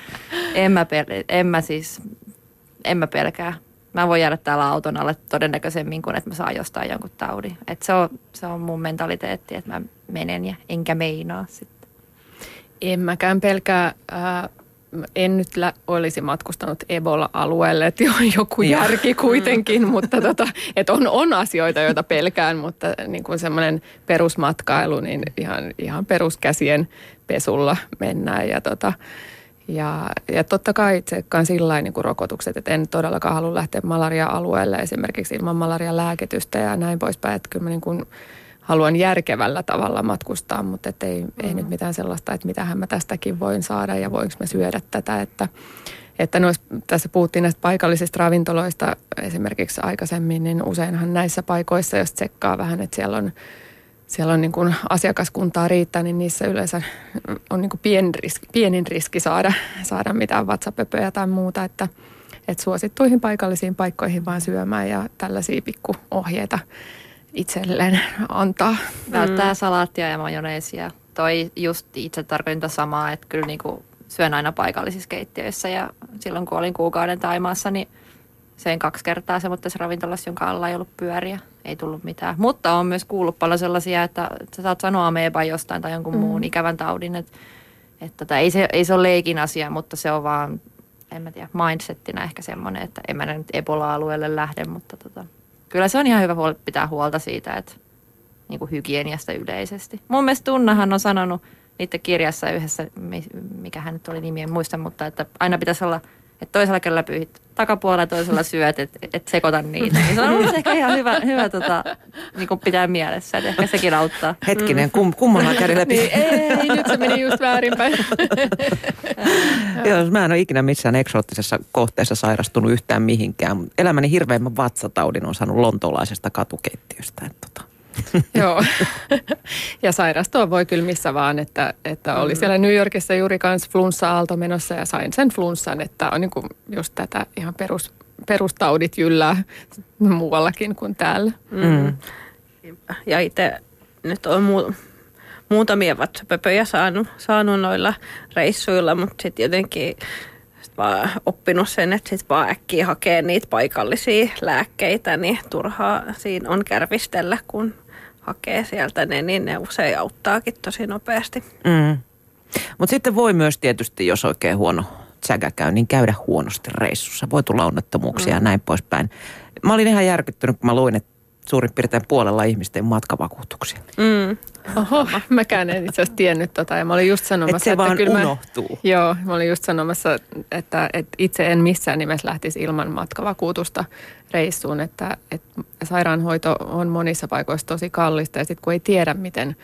en mä, pel- en mä siis, en mä pelkää. Mä voin jäädä täällä auton alle todennäköisemmin kuin, että mä saan jostain jonkun taudin. Et se, on, se on mun mentaliteetti, että mä menen ja enkä meinaa sitten. En mäkään pelkää. Äh, en nyt lä- olisi matkustanut Ebola-alueelle, että on joku järki kuitenkin, mutta tota, että on, on asioita, joita pelkään, mutta niin kuin semmoinen perusmatkailu, niin ihan, ihan peruskäsien pesulla mennään ja tota, ja, ja totta kai tsekkaan sillä niin kuin rokotukset, että en todellakaan halua lähteä malaria-alueelle esimerkiksi ilman malaria-lääkitystä ja näin poispäin. Että kyllä mä niin kuin haluan järkevällä tavalla matkustaa, mutta et ei, mm. ei nyt mitään sellaista, että mitähän mä tästäkin voin saada ja voinko mä syödä tätä. Että, että nois, tässä puhuttiin näistä paikallisista ravintoloista esimerkiksi aikaisemmin, niin useinhan näissä paikoissa, jos tsekkaa vähän, että siellä on siellä on niin kuin asiakaskuntaa riittää, niin niissä yleensä on niin kuin pienin, riski, pienin riski saada, saada mitään vatsapöpöjä tai muuta, että, että suosittuihin paikallisiin paikkoihin vaan syömään ja tällaisia pikkuohjeita itselleen antaa. Välttää mm. salaattia ja majoneesia. Toi just itse tarkoitin samaa, että kyllä niinku syön aina paikallisissa keittiöissä ja silloin kun olin kuukauden Taimaassa, niin sen kaksi kertaa semmoisessa ravintolassa, jonka alla ei ollut pyöriä. Ei tullut mitään. Mutta on myös kuullut paljon sellaisia, että sä saat sanoa ameba jostain tai jonkun mm. muun ikävän taudin. Että, että tota, ei, se, ei se ole leikin asia, mutta se on vaan, en mä tiedä, mindsettinä ehkä semmoinen, että en mä nyt Ebola-alueelle lähde, mutta tota, kyllä se on ihan hyvä pitää huolta siitä, että niin kuin hygieniasta yleisesti. Mun mielestä Tunnahan on sanonut niiden kirjassa yhdessä, mikä hän nyt oli nimi, en muista, mutta että aina pitäisi olla – että toisella kerralla pyyhit takapuolella ja toisella syöt, että et sekoita niitä. Niin se on ehkä ihan hyvä, hyvä tota, niin kuin pitää mielessä, että ehkä sekin auttaa. Hetkinen, kum, kummalla kädellä niin, ei, nyt se meni just väärinpäin. (laughs) Joo, mä en ole ikinä missään eksoottisessa kohteessa sairastunut yhtään mihinkään. Elämäni hirveimmän vatsataudin on saanut lontoolaisesta katukeittiöstä. Että tota. (laughs) Joo, ja sairastua voi kyllä missä vaan, että, että oli mm. siellä New Yorkissa juuri kanssa flunssa-aalto menossa ja sain sen flunssan, että on niin kuin just tätä ihan perus, perustaudit jyllää (laughs) muuallakin kuin täällä. Mm. mm. Ja itse nyt on muu, muutamia vatsapöpöjä saanut, saanut noilla reissuilla, mutta sitten jotenkin sit vaan oppinut sen, että sitten vaan äkkiä hakee niitä paikallisia lääkkeitä, niin turhaa siinä on kärvistellä, kun hakee sieltä ne, niin ne usein auttaakin tosi nopeasti. Mm. Mutta sitten voi myös tietysti, jos oikein huono tsägä käy, niin käydä huonosti reissussa. Voi tulla onnettomuuksia mm. ja näin poispäin. Mä olin ihan järkyttynyt, kun mä luin, että suurin piirtein puolella ihmisten matkavakuutuksia. Mm. Oho, mäkään en itse asiassa tiennyt tota ja mä olin just sanomassa, Et se että vaan kyllä unohtuu. Mä, joo, mä olin just sanomassa, että, että itse en missään nimessä lähtisi ilman matkavakuutusta reissuun, että, että sairaanhoito on monissa paikoissa tosi kallista ja sitten kun ei tiedä, miten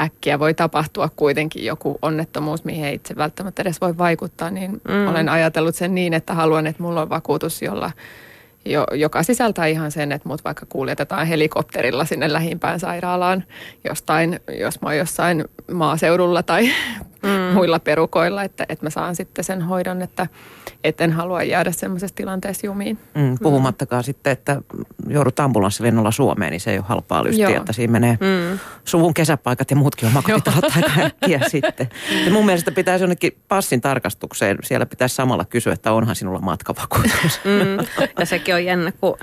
äkkiä voi tapahtua kuitenkin joku onnettomuus, mihin ei itse välttämättä edes voi vaikuttaa, niin mm. olen ajatellut sen niin, että haluan, että mulla on vakuutus, jolla jo, joka sisältää ihan sen, että mut vaikka kuljetetaan helikopterilla sinne lähimpään sairaalaan jostain, jos mä oon jossain maaseudulla tai mm. muilla perukoilla, että, että mä saan sitten sen hoidon, että et en halua jäädä semmoisessa tilanteessa jumiin. Mm, puhumattakaan mm. sitten, että joudut ambulanssilennolla Suomeen, niin se ei ole halpaa lystiä, Joo. että siinä menee mm. suvun kesäpaikat ja muutkin omakotitalot aika äkkiä (laughs) sitten. Ja mun mielestä pitäisi jonnekin passin tarkastukseen, siellä pitäisi samalla kysyä, että onhan sinulla matkavakuutus. Mm. Ja sekin on jännä, kun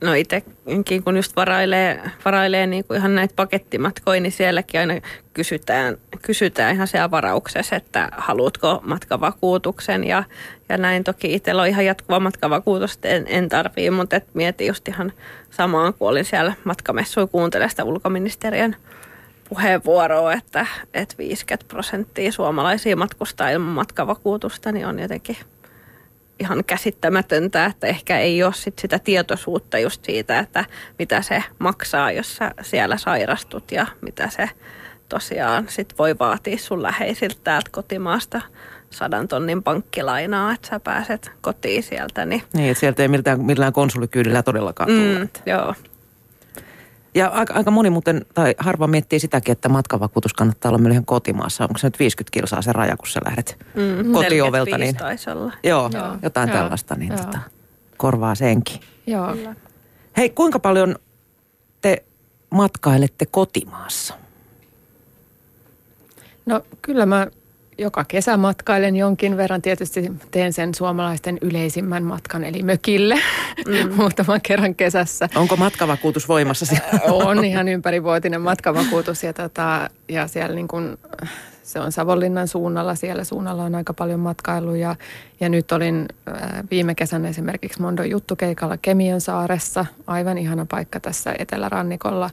no itsekin kun just varailee, varailee niin kuin ihan näitä pakettimatkoja, niin sielläkin aina kysytään, kysytään ihan siellä varauksessa, että haluatko matkavakuutuksen ja, ja näin. Toki itsellä on ihan jatkuva matkavakuutus, en, en tarvii, mutta et mietin just ihan samaan, kun olin siellä matkamessuilla kuuntelemaan sitä ulkoministeriön puheenvuoroa, että, että 50 prosenttia suomalaisia matkustaa ilman matkavakuutusta, niin on jotenkin – ihan käsittämätöntä, että ehkä ei ole sit sitä tietoisuutta just siitä, että mitä se maksaa, jos sä siellä sairastut ja mitä se tosiaan sit voi vaatia sun läheisiltä täältä kotimaasta sadan tonnin pankkilainaa, että sä pääset kotiin sieltä. Niin, niin että sieltä ei millään, millään konsulikyydellä todellakaan tulla. Mm, joo. Ja aika, aika moni muuten, tai harva miettii sitäkin, että matkavakuutus kannattaa olla meillä kotimaassa. Onko se nyt 50 kilsaa se raja, kun sä lähdet mm, kotiovelta? Niin, olla. Joo, joo, jotain joo, tällaista, niin joo. Tota, korvaa senkin. Joo. Hei, kuinka paljon te matkailette kotimaassa? No kyllä mä joka kesä matkailen jonkin verran. Tietysti teen sen suomalaisten yleisimmän matkan, eli mökille mm. (laughs) muutaman kerran kesässä. Onko matkavakuutus voimassa siellä? On ihan ympärivuotinen matkavakuutus ja, tota, ja siellä niin kun, se on Savonlinnan suunnalla. Siellä suunnalla on aika paljon matkailuja. Ja nyt olin äh, viime kesänä esimerkiksi Mondon juttukeikalla Kemion saaressa. Aivan ihana paikka tässä etelärannikolla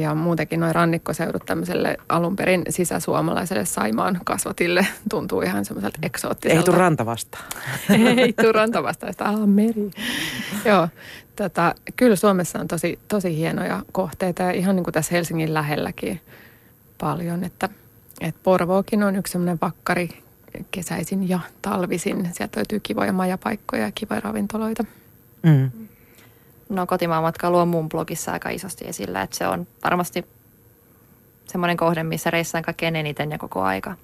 ja muutenkin noin rannikkoseudut tämmöiselle alun perin sisäsuomalaiselle Saimaan kasvatille tuntuu ihan semmoiselta eksoottiselta. Ei tule ranta vastaan. (laughs) Ei tule ranta vastaan, että ah, meri. Joo, tota, kyllä Suomessa on tosi, tosi hienoja kohteita ja ihan niin kuin tässä Helsingin lähelläkin paljon, että, että Porvookin on yksi semmoinen vakkari kesäisin ja talvisin. Sieltä löytyy kivoja majapaikkoja ja kivoja ravintoloita. Mm no kotimaan matkailu on mun blogissa aika isosti esillä, että se on varmasti semmoinen kohde, missä reissaan kaikkein eniten ja koko aika.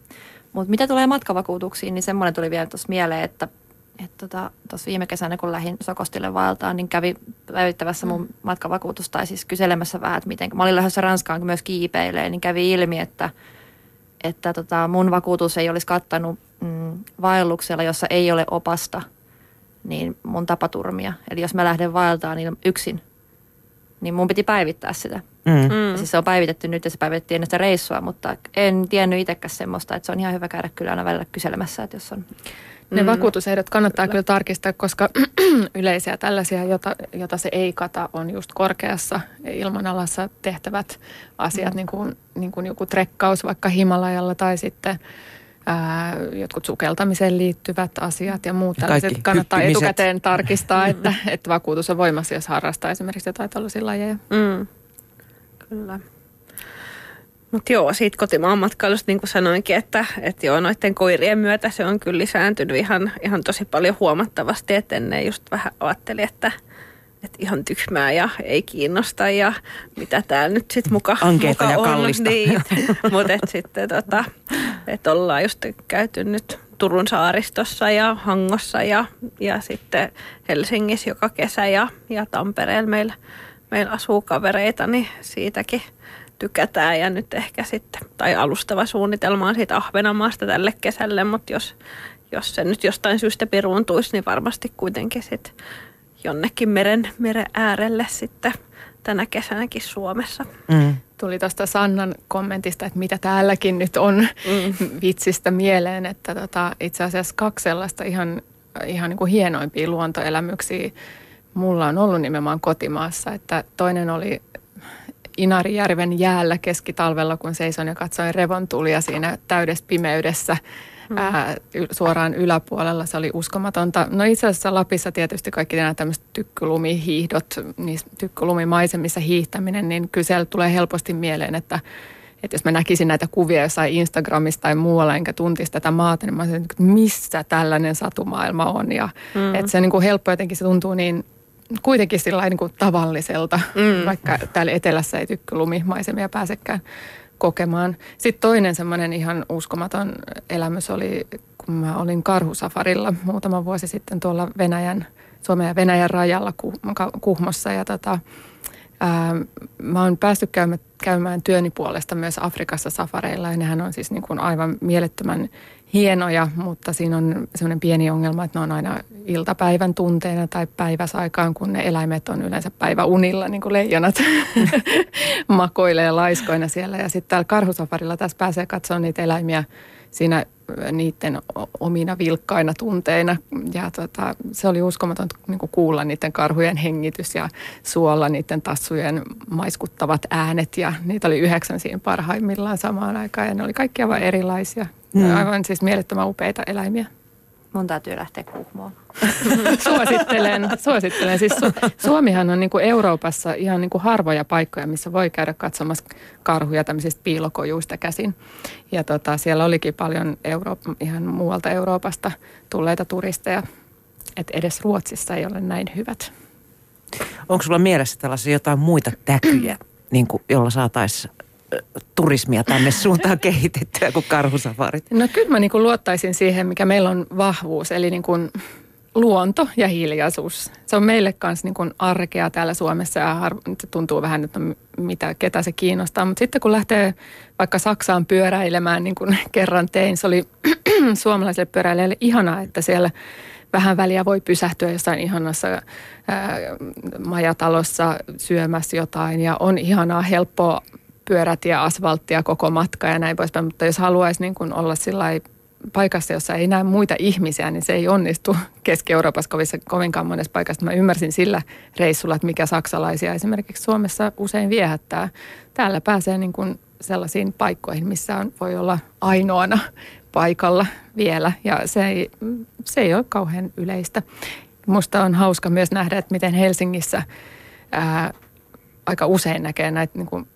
Mutta mitä tulee matkavakuutuksiin, niin semmoinen tuli vielä tuossa mieleen, että että tuossa tota, viime kesänä, kun lähdin Sokostille vaeltaan, niin kävi päivittävässä mun mm. matkavakuutus tai siis kyselemässä vähän, että miten, mä olin lähdössä Ranskaan myös kiipeilee, niin kävi ilmi, että, että tota, mun vakuutus ei olisi kattanut mm, vaelluksella, jossa ei ole opasta, niin mun tapaturmia. Eli jos mä lähden vaeltaan niin yksin, niin mun piti päivittää sitä. Mm. Mm. Siis se on päivitetty nyt ja se päivitettiin ennen sitä reissua, mutta en tiennyt itsekään semmoista, että se on ihan hyvä käydä kyllä aina välillä kyselemässä, että jos on ne mm. vakuutusehdot kannattaa kyllä. kyllä tarkistaa, koska (clears throat) yleisiä tällaisia, jota, jota se ei kata, on just korkeassa ilmanalassa tehtävät asiat, mm. niin, kuin, niin kuin joku trekkaus vaikka Himalajalla tai sitten ää, jotkut sukeltamiseen liittyvät asiat ja muut tällaiset. Kannattaa hyppimiset. etukäteen tarkistaa, (laughs) että, että vakuutus on voimassa, jos harrastaa esimerkiksi jotain tällaisia lajeja. Mm. Kyllä. Mutta joo, siitä kotimaan matkailusta niin kuin sanoinkin, että, että joo, noiden koirien myötä se on kyllä lisääntynyt ihan, ihan tosi paljon huomattavasti, että ennen just vähän ajattelin, että, että ihan tyhmää ja ei kiinnosta ja mitä täällä nyt sitten muka, Ankeita muka ja on. kallista. Niin, (laughs) mutta et sitten tota, että ollaan just käyty nyt Turun saaristossa ja Hangossa ja, ja sitten Helsingissä joka kesä ja, ja Tampereella meillä, meillä asuu kavereita, niin siitäkin – tykätään ja nyt ehkä sitten, tai alustava suunnitelma on siitä Ahvenanmaasta tälle kesälle, mutta jos, jos se nyt jostain syystä piruuntuisi, niin varmasti kuitenkin sitten jonnekin meren, meren äärelle sitten tänä kesänäkin Suomessa. Mm. Tuli tuosta Sannan kommentista, että mitä täälläkin nyt on mm. vitsistä mieleen, että tota, itse asiassa kaksi sellaista ihan, ihan niin kuin hienoimpia luontoelämyksiä mulla on ollut nimenomaan kotimaassa. Että toinen oli Inarijärven jäällä keskitalvella, kun seison ja katsoin revontulia siinä täydessä pimeydessä. Ää, suoraan yläpuolella. Se oli uskomatonta. No itse asiassa Lapissa tietysti kaikki nämä tämmöiset tykkylumihiihdot, niin tykkylumimaisemissa hiihtäminen, niin kyllä tulee helposti mieleen, että että jos mä näkisin näitä kuvia jossain Instagramista tai muualla, enkä tuntisi tätä maata, niin mä olisin, että missä tällainen satumaailma on. Ja mm. että se niin kuin helppo jotenkin, se tuntuu niin kuitenkin sillä niin kuin tavalliselta, mm. vaikka täällä etelässä ei tykkylumimaisemia pääsekään kokemaan. Sitten toinen semmoinen ihan uskomaton elämys oli, kun mä olin karhusafarilla muutama vuosi sitten tuolla Venäjän, Suomen ja Venäjän rajalla Kuhmossa. Ja tota, ää, mä oon päässyt käymään, käymään työni puolesta myös Afrikassa safareilla ja nehän on siis niin kuin aivan mielettömän hienoja, mutta siinä on semmoinen pieni ongelma, että ne on aina iltapäivän tunteina tai päiväsaikaan, kun ne eläimet on yleensä päiväunilla, niin kuin leijonat (laughs) makoilee laiskoina siellä. Ja sitten täällä karhusafarilla tässä pääsee katsomaan niitä eläimiä siinä niiden omina vilkkaina tunteina. Ja tota, se oli uskomaton niin kuulla niiden karhujen hengitys ja suolla niiden tassujen maiskuttavat äänet. Ja niitä oli yhdeksän siinä parhaimmillaan samaan aikaan ja ne oli kaikki aivan erilaisia. Mm. Aivan siis mielettömän upeita eläimiä. Mun täytyy lähteä kuhmoon. (laughs) suosittelen, suosittelen. Siis Su- Suomihan on niin kuin Euroopassa ihan niin kuin harvoja paikkoja, missä voi käydä katsomassa karhuja tämmöisistä piilokojuista käsin. Ja tota, siellä olikin paljon Euro- ihan muualta Euroopasta tulleita turisteja. Että edes Ruotsissa ei ole näin hyvät. Onko sulla mielessä tällaisia jotain muita täkyjä, (clears throat) niin kuin, jolla saataisiin turismia tänne suuntaan (laughs) kehitettyä kuin karhusafarit? No kyllä mä niin kuin luottaisin siihen, mikä meillä on vahvuus, eli niin kuin luonto ja hiljaisuus. Se on meille kanssa niin kuin arkea täällä Suomessa ja har- se tuntuu vähän, että no mitä, ketä se kiinnostaa. Mutta sitten kun lähtee vaikka Saksaan pyöräilemään, niin kuin (laughs) kerran tein, se oli (clears throat) suomalaisille pyöräilijälle ihanaa, että siellä vähän väliä voi pysähtyä jossain ihanassa ää, majatalossa syömässä jotain ja on ihanaa, helppoa pyörät ja asfalttia koko matka ja näin poispäin. Mutta jos haluaisi niin kuin olla sillä paikassa, jossa ei näe muita ihmisiä, niin se ei onnistu (laughs) Keski-Euroopassa kovissa, kovinkaan monessa paikassa. Mä ymmärsin sillä reissulla, että mikä saksalaisia esimerkiksi Suomessa usein viehättää. Täällä pääsee niin kuin sellaisiin paikkoihin, missä on, voi olla ainoana paikalla vielä ja se ei, se ei ole kauhean yleistä. Musta on hauska myös nähdä, että miten Helsingissä ää, aika usein näkee näitä niin kuin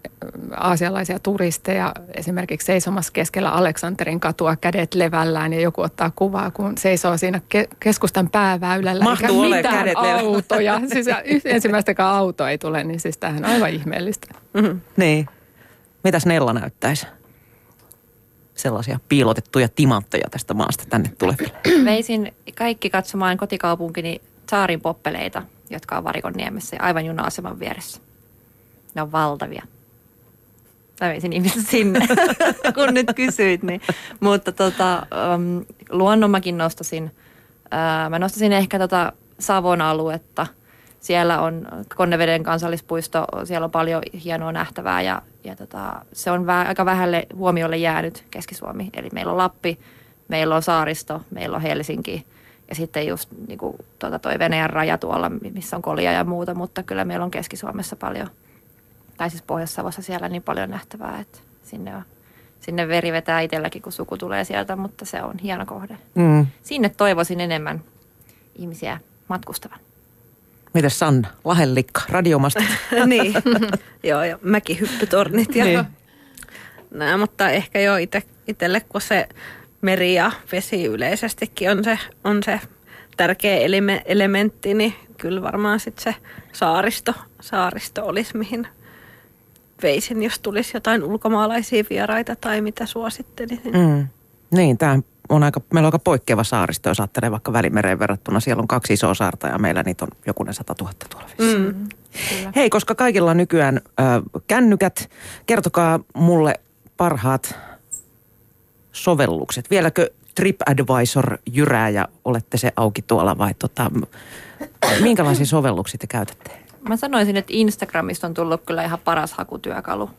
aasialaisia turisteja esimerkiksi seisomassa keskellä Aleksanterin katua kädet levällään ja joku ottaa kuvaa, kun seisoo siinä ke- keskustan pääväylällä. Mahtuu ole kädet autoja. (laughs) siis ensimmäistäkään auto ei tule, niin siis tämähän on aivan ihmeellistä. Mm-hmm. Niin. Mitäs Nella näyttäisi? Sellaisia piilotettuja timantteja tästä maasta tänne tuleville. Veisin kaikki katsomaan kotikaupunkini Saarin poppeleita, jotka on Varikonniemessä ja aivan juna-aseman vieressä. Ne on valtavia. Mä veisin ihmiset sinne, (laughs) kun nyt kysyit. Niin. Mutta tota, um, luonnon mäkin nostasin. Uh, mä nostasin ehkä tota Savon aluetta. Siellä on Konneveden kansallispuisto, siellä on paljon hienoa nähtävää ja, ja tota, se on vä- aika vähälle huomiolle jäänyt Keski-Suomi. Eli meillä on Lappi, meillä on saaristo, meillä on Helsinki ja sitten just niin kuin, tuota, toi Venäjän raja tuolla, missä on kolia ja muuta, mutta kyllä meillä on Keski-Suomessa paljon – tai siis Pohjois-Savossa siellä niin paljon nähtävää, että sinne, on, sinne veri vetää itselläkin, kun suku tulee sieltä, mutta se on hieno kohde. Mm. Sinne toivoisin enemmän ihmisiä matkustavan. Mites Sanna? Lahellikka, radiomasta. (laughs) niin, (laughs) joo, ja mäkihyppytornit ja niin. Nää, mutta ehkä jo ite, itselle, kun se meri ja vesi yleisestikin on se, on se tärkeä elementti, niin kyllä varmaan sitten se saaristo, saaristo olisi, mihin – veisin, jos tulisi jotain ulkomaalaisia vieraita tai mitä suosittelisin. Mm. Niin, tämä on aika, meillä on aika poikkeava saaristo, jos ajattelee vaikka Välimereen verrattuna. Siellä on kaksi isoa saarta ja meillä niitä on jokunen sata tuhatta tuolla mm. Hei, koska kaikilla on nykyään ö, kännykät, kertokaa mulle parhaat sovellukset. Vieläkö TripAdvisor jyrää ja olette se auki tuolla vai tota, minkälaisia sovelluksia te käytätte? Mä sanoisin, että Instagramista on tullut kyllä ihan paras hakutyökalu.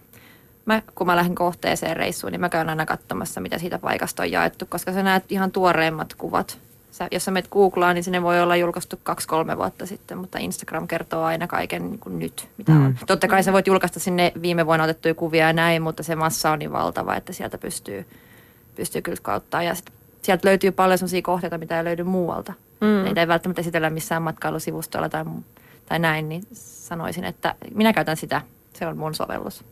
Mä, kun mä lähden kohteeseen reissuun, niin mä käyn aina katsomassa, mitä siitä paikasta on jaettu, koska sä näet ihan tuoreimmat kuvat. Sä, jos sä menet Googlaan, niin sinne voi olla julkaistu kaksi-kolme vuotta sitten, mutta Instagram kertoo aina kaiken niin kuin nyt, mitä mm. on. Totta kai sä voit julkaista sinne viime vuonna otettuja kuvia ja näin, mutta se massa on niin valtava, että sieltä pystyy, pystyy kyllä kauttaa. Ja sit, sieltä löytyy paljon sellaisia kohteita, mitä ei löydy muualta. Mm. Niitä ei välttämättä esitellä missään matkailusivustolla tai tai näin, niin sanoisin, että minä käytän sitä. Se on mun sovellus.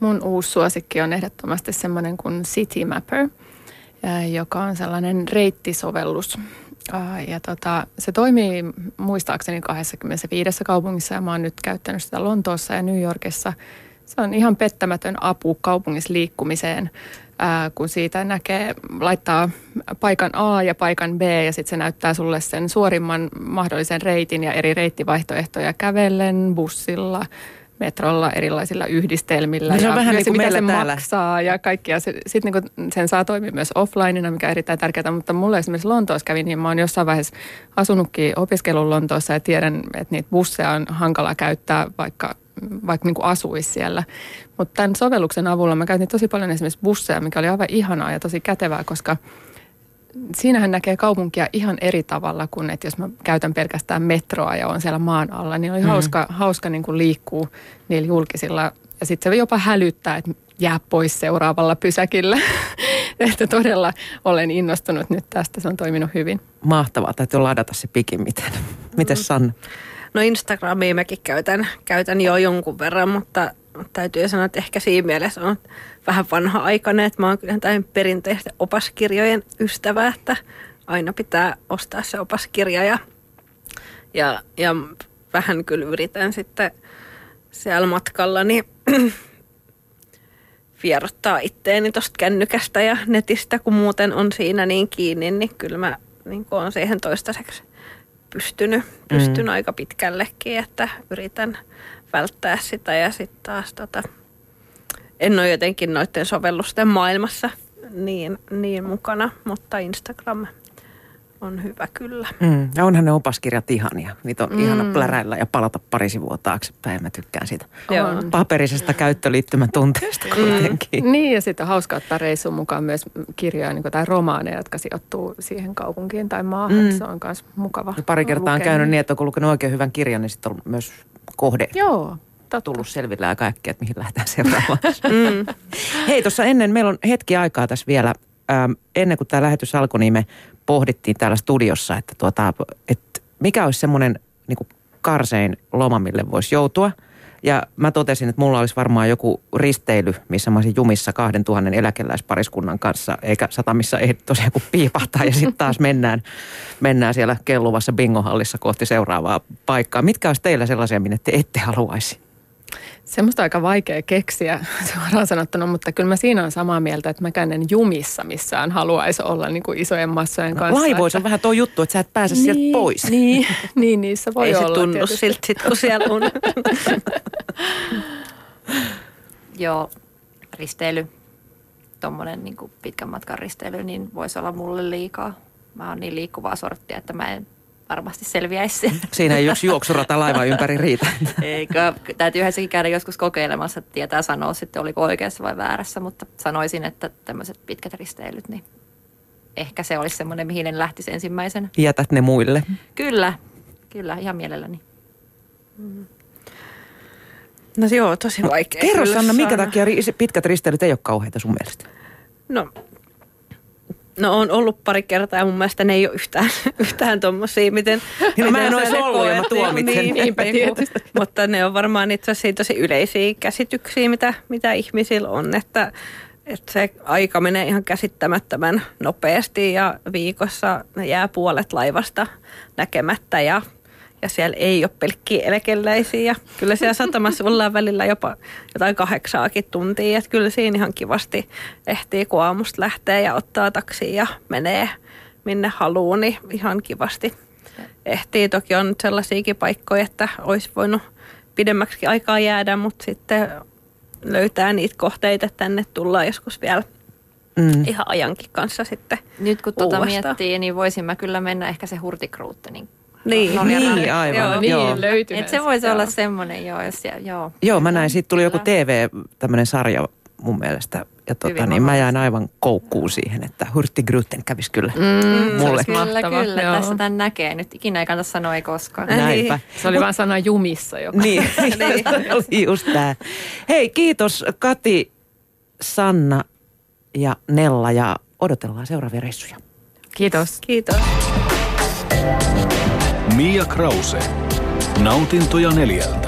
Mun uusi suosikki on ehdottomasti semmoinen kuin City Mapper, joka on sellainen reittisovellus. Ja tota, se toimii muistaakseni 25 kaupungissa ja mä oon nyt käyttänyt sitä Lontoossa ja New Yorkissa. Se on ihan pettämätön apu kaupungissa liikkumiseen ää, kun siitä näkee, laittaa paikan A ja paikan B ja sitten se näyttää sulle sen suorimman mahdollisen reitin ja eri reittivaihtoehtoja kävellen, bussilla, metrolla, erilaisilla yhdistelmillä. No se on ja vähän niin kuin mitä se täällä. maksaa ja kaikkia. Sitten niin sen saa toimia myös offlineina, mikä on erittäin tärkeää, mutta mulle esimerkiksi Lontoossa kävi, niin mä oon jossain vaiheessa asunutkin opiskelun Lontoossa ja tiedän, että niitä busseja on hankala käyttää, vaikka vaikka niin kuin asuisi siellä. Mutta tämän sovelluksen avulla mä käytin tosi paljon esimerkiksi busseja, mikä oli aivan ihanaa ja tosi kätevää, koska siinähän näkee kaupunkia ihan eri tavalla kuin, että jos mä käytän pelkästään metroa ja on siellä maan alla, niin oli mm. hauska, hauska niin kuin liikkuu niillä julkisilla. Ja sitten se jopa hälyttää, että jää pois seuraavalla pysäkillä. (laughs) että todella olen innostunut nyt tästä, se on toiminut hyvin. Mahtavaa, täytyy ladata se pikimmiten. Miten Sanna? No Instagramia mäkin käytän, käytän jo jonkun verran, mutta täytyy sanoa, että ehkä siinä mielessä on vähän vanha aikainen, että mä oon kyllä tämän perinteisten opaskirjojen ystävä, että aina pitää ostaa se opaskirja ja, ja, ja vähän kyllä yritän sitten siellä matkalla niin (clears throat) vierottaa itteeni tuosta kännykästä ja netistä, kun muuten on siinä niin kiinni, niin kyllä mä niin on siihen toistaiseksi pystynyt, pystynyt mm. aika pitkällekin, että yritän välttää sitä ja sitten taas tota, en ole jotenkin noiden sovellusten maailmassa niin, niin mukana, mutta Instagram on hyvä kyllä. Mm. Ja onhan ne opaskirjat ihania. Niitä on mm. ihana pläräillä ja palata pari sivua taaksepäin. Mä tykkään siitä Joo. paperisesta käyttöliittymätunteesta kuitenkin. Mm. Niin ja sitten on hauska ottaa reissun mukaan myös kirjoja niin tai romaaneja, jotka sijoittuu siihen kaupunkiin tai maahan. Mm. Se on myös mukava ja Pari kertaa on käynyt niin, että on lukenut oikein hyvän kirjan, niin sitten on myös kohde. Joo, Totta. tullut selville aika äkkiä, että mihin lähdetään seuraavaksi. mm. Hei, tuossa ennen, meillä on hetki aikaa tässä vielä. Ähm, ennen kuin tämä lähetys alkoi, niin me pohdittiin täällä studiossa, että, tuota, että mikä olisi semmoinen niin karsein loma, mille voisi joutua. Ja mä totesin, että mulla olisi varmaan joku risteily, missä mä olisin jumissa kahden tuhannen eläkeläispariskunnan kanssa, eikä satamissa ei tosiaan kuin piipahtaa ja sitten taas mennään, mennään siellä kelluvassa bingohallissa kohti seuraavaa paikkaa. Mitkä olisi teillä sellaisia, minne te ette haluaisi? Semmoista aika vaikea keksiä (laughs) suoraan sanottuna, mutta kyllä mä siinä on samaa mieltä, että mäkään en jumissa missään haluaisi olla niin kuin isojen massojen No, kanssa. laivoissa on vähän tuo juttu, että sä et pääse niin, sieltä pois. (laughs) Niin, niin niissä voi Ei se olla. tunnu tietysti. siltä sit, kun siellä (laughs) on. Joo, risteily, tuommoinen niin pitkän matkan risteily, niin voisi olla mulle liikaa. Mä oon niin liikkuvaa sorttia, että mä en varmasti selviäisi. Siinä ei yksi juoksurata laivan ympäri riitä. Eikö, täytyy yhdessäkin käydä joskus kokeilemassa, että tietää sanoa sitten, oliko oikeassa vai väärässä, mutta sanoisin, että tämmöiset pitkät risteilyt, niin ehkä se olisi semmoinen, mihin en lähtisi ensimmäisenä. Jätät ne muille. Kyllä, kyllä, ihan mielelläni. No joo, tosi vaikea. Kerro Sanna, minkä takia ri- pitkät risteilyt ei ole kauheita sun mielestä? No, no on ollut pari kertaa ja mun mielestä ne ei ole yhtään, (laughs) yhtään tommosia, miten... No mä en ne ollut ja mä tuomitsen. Niin, Niinpä niin, tietysti. Mutta ne on varmaan itse asiassa tosi yleisiä käsityksiä, mitä, mitä ihmisillä on, että, että se aika menee ihan käsittämättömän nopeasti ja viikossa jää puolet laivasta näkemättä ja ja siellä ei ole pelkkiä eläkeläisiä. Ja kyllä siellä satamassa ollaan välillä jopa jotain kahdeksaakin tuntia. Että kyllä siinä ihan kivasti ehtii, kun aamusta lähtee ja ottaa taksia ja menee minne haluaa, niin ihan kivasti ehtii. Toki on nyt sellaisiakin paikkoja, että olisi voinut pidemmäksi aikaa jäädä, mutta sitten löytää niitä kohteita, että tänne tullaan joskus vielä Mm. ihan ajankin kanssa sitten. Nyt kun tuota miettii, niin voisin mä kyllä mennä ehkä se hurtikruuttenin Niin, Norjan Niin, aivan. Joo. Niin, Joo. löytyy. Et se voisi olla semmoinen, joo, jos siellä, joo. Joo, mä näin, siitä tuli joku. TV, tämmöinen sarja mun mielestä. Ja tota, niin mä jäin mahdollista. aivan koukkuun siihen, että Hurtti Gruten kävisi kyllä. Mm, Mulle. Kyllä, mahtavaa, kyllä. joo. Tässä tämän näkee. Nyt ikinä ei kannata sanoa ei koskaan. Näinpä. Se oli vain sana jumissa joka. Niin, (laughs) (laughs) se oli just tää. Hei, kiitos Kati, Sanna ja Nella ja odotellaan seuraavia reissuja. Kiitos. Kiitos. Mia Krause. Nautintoja neljältä.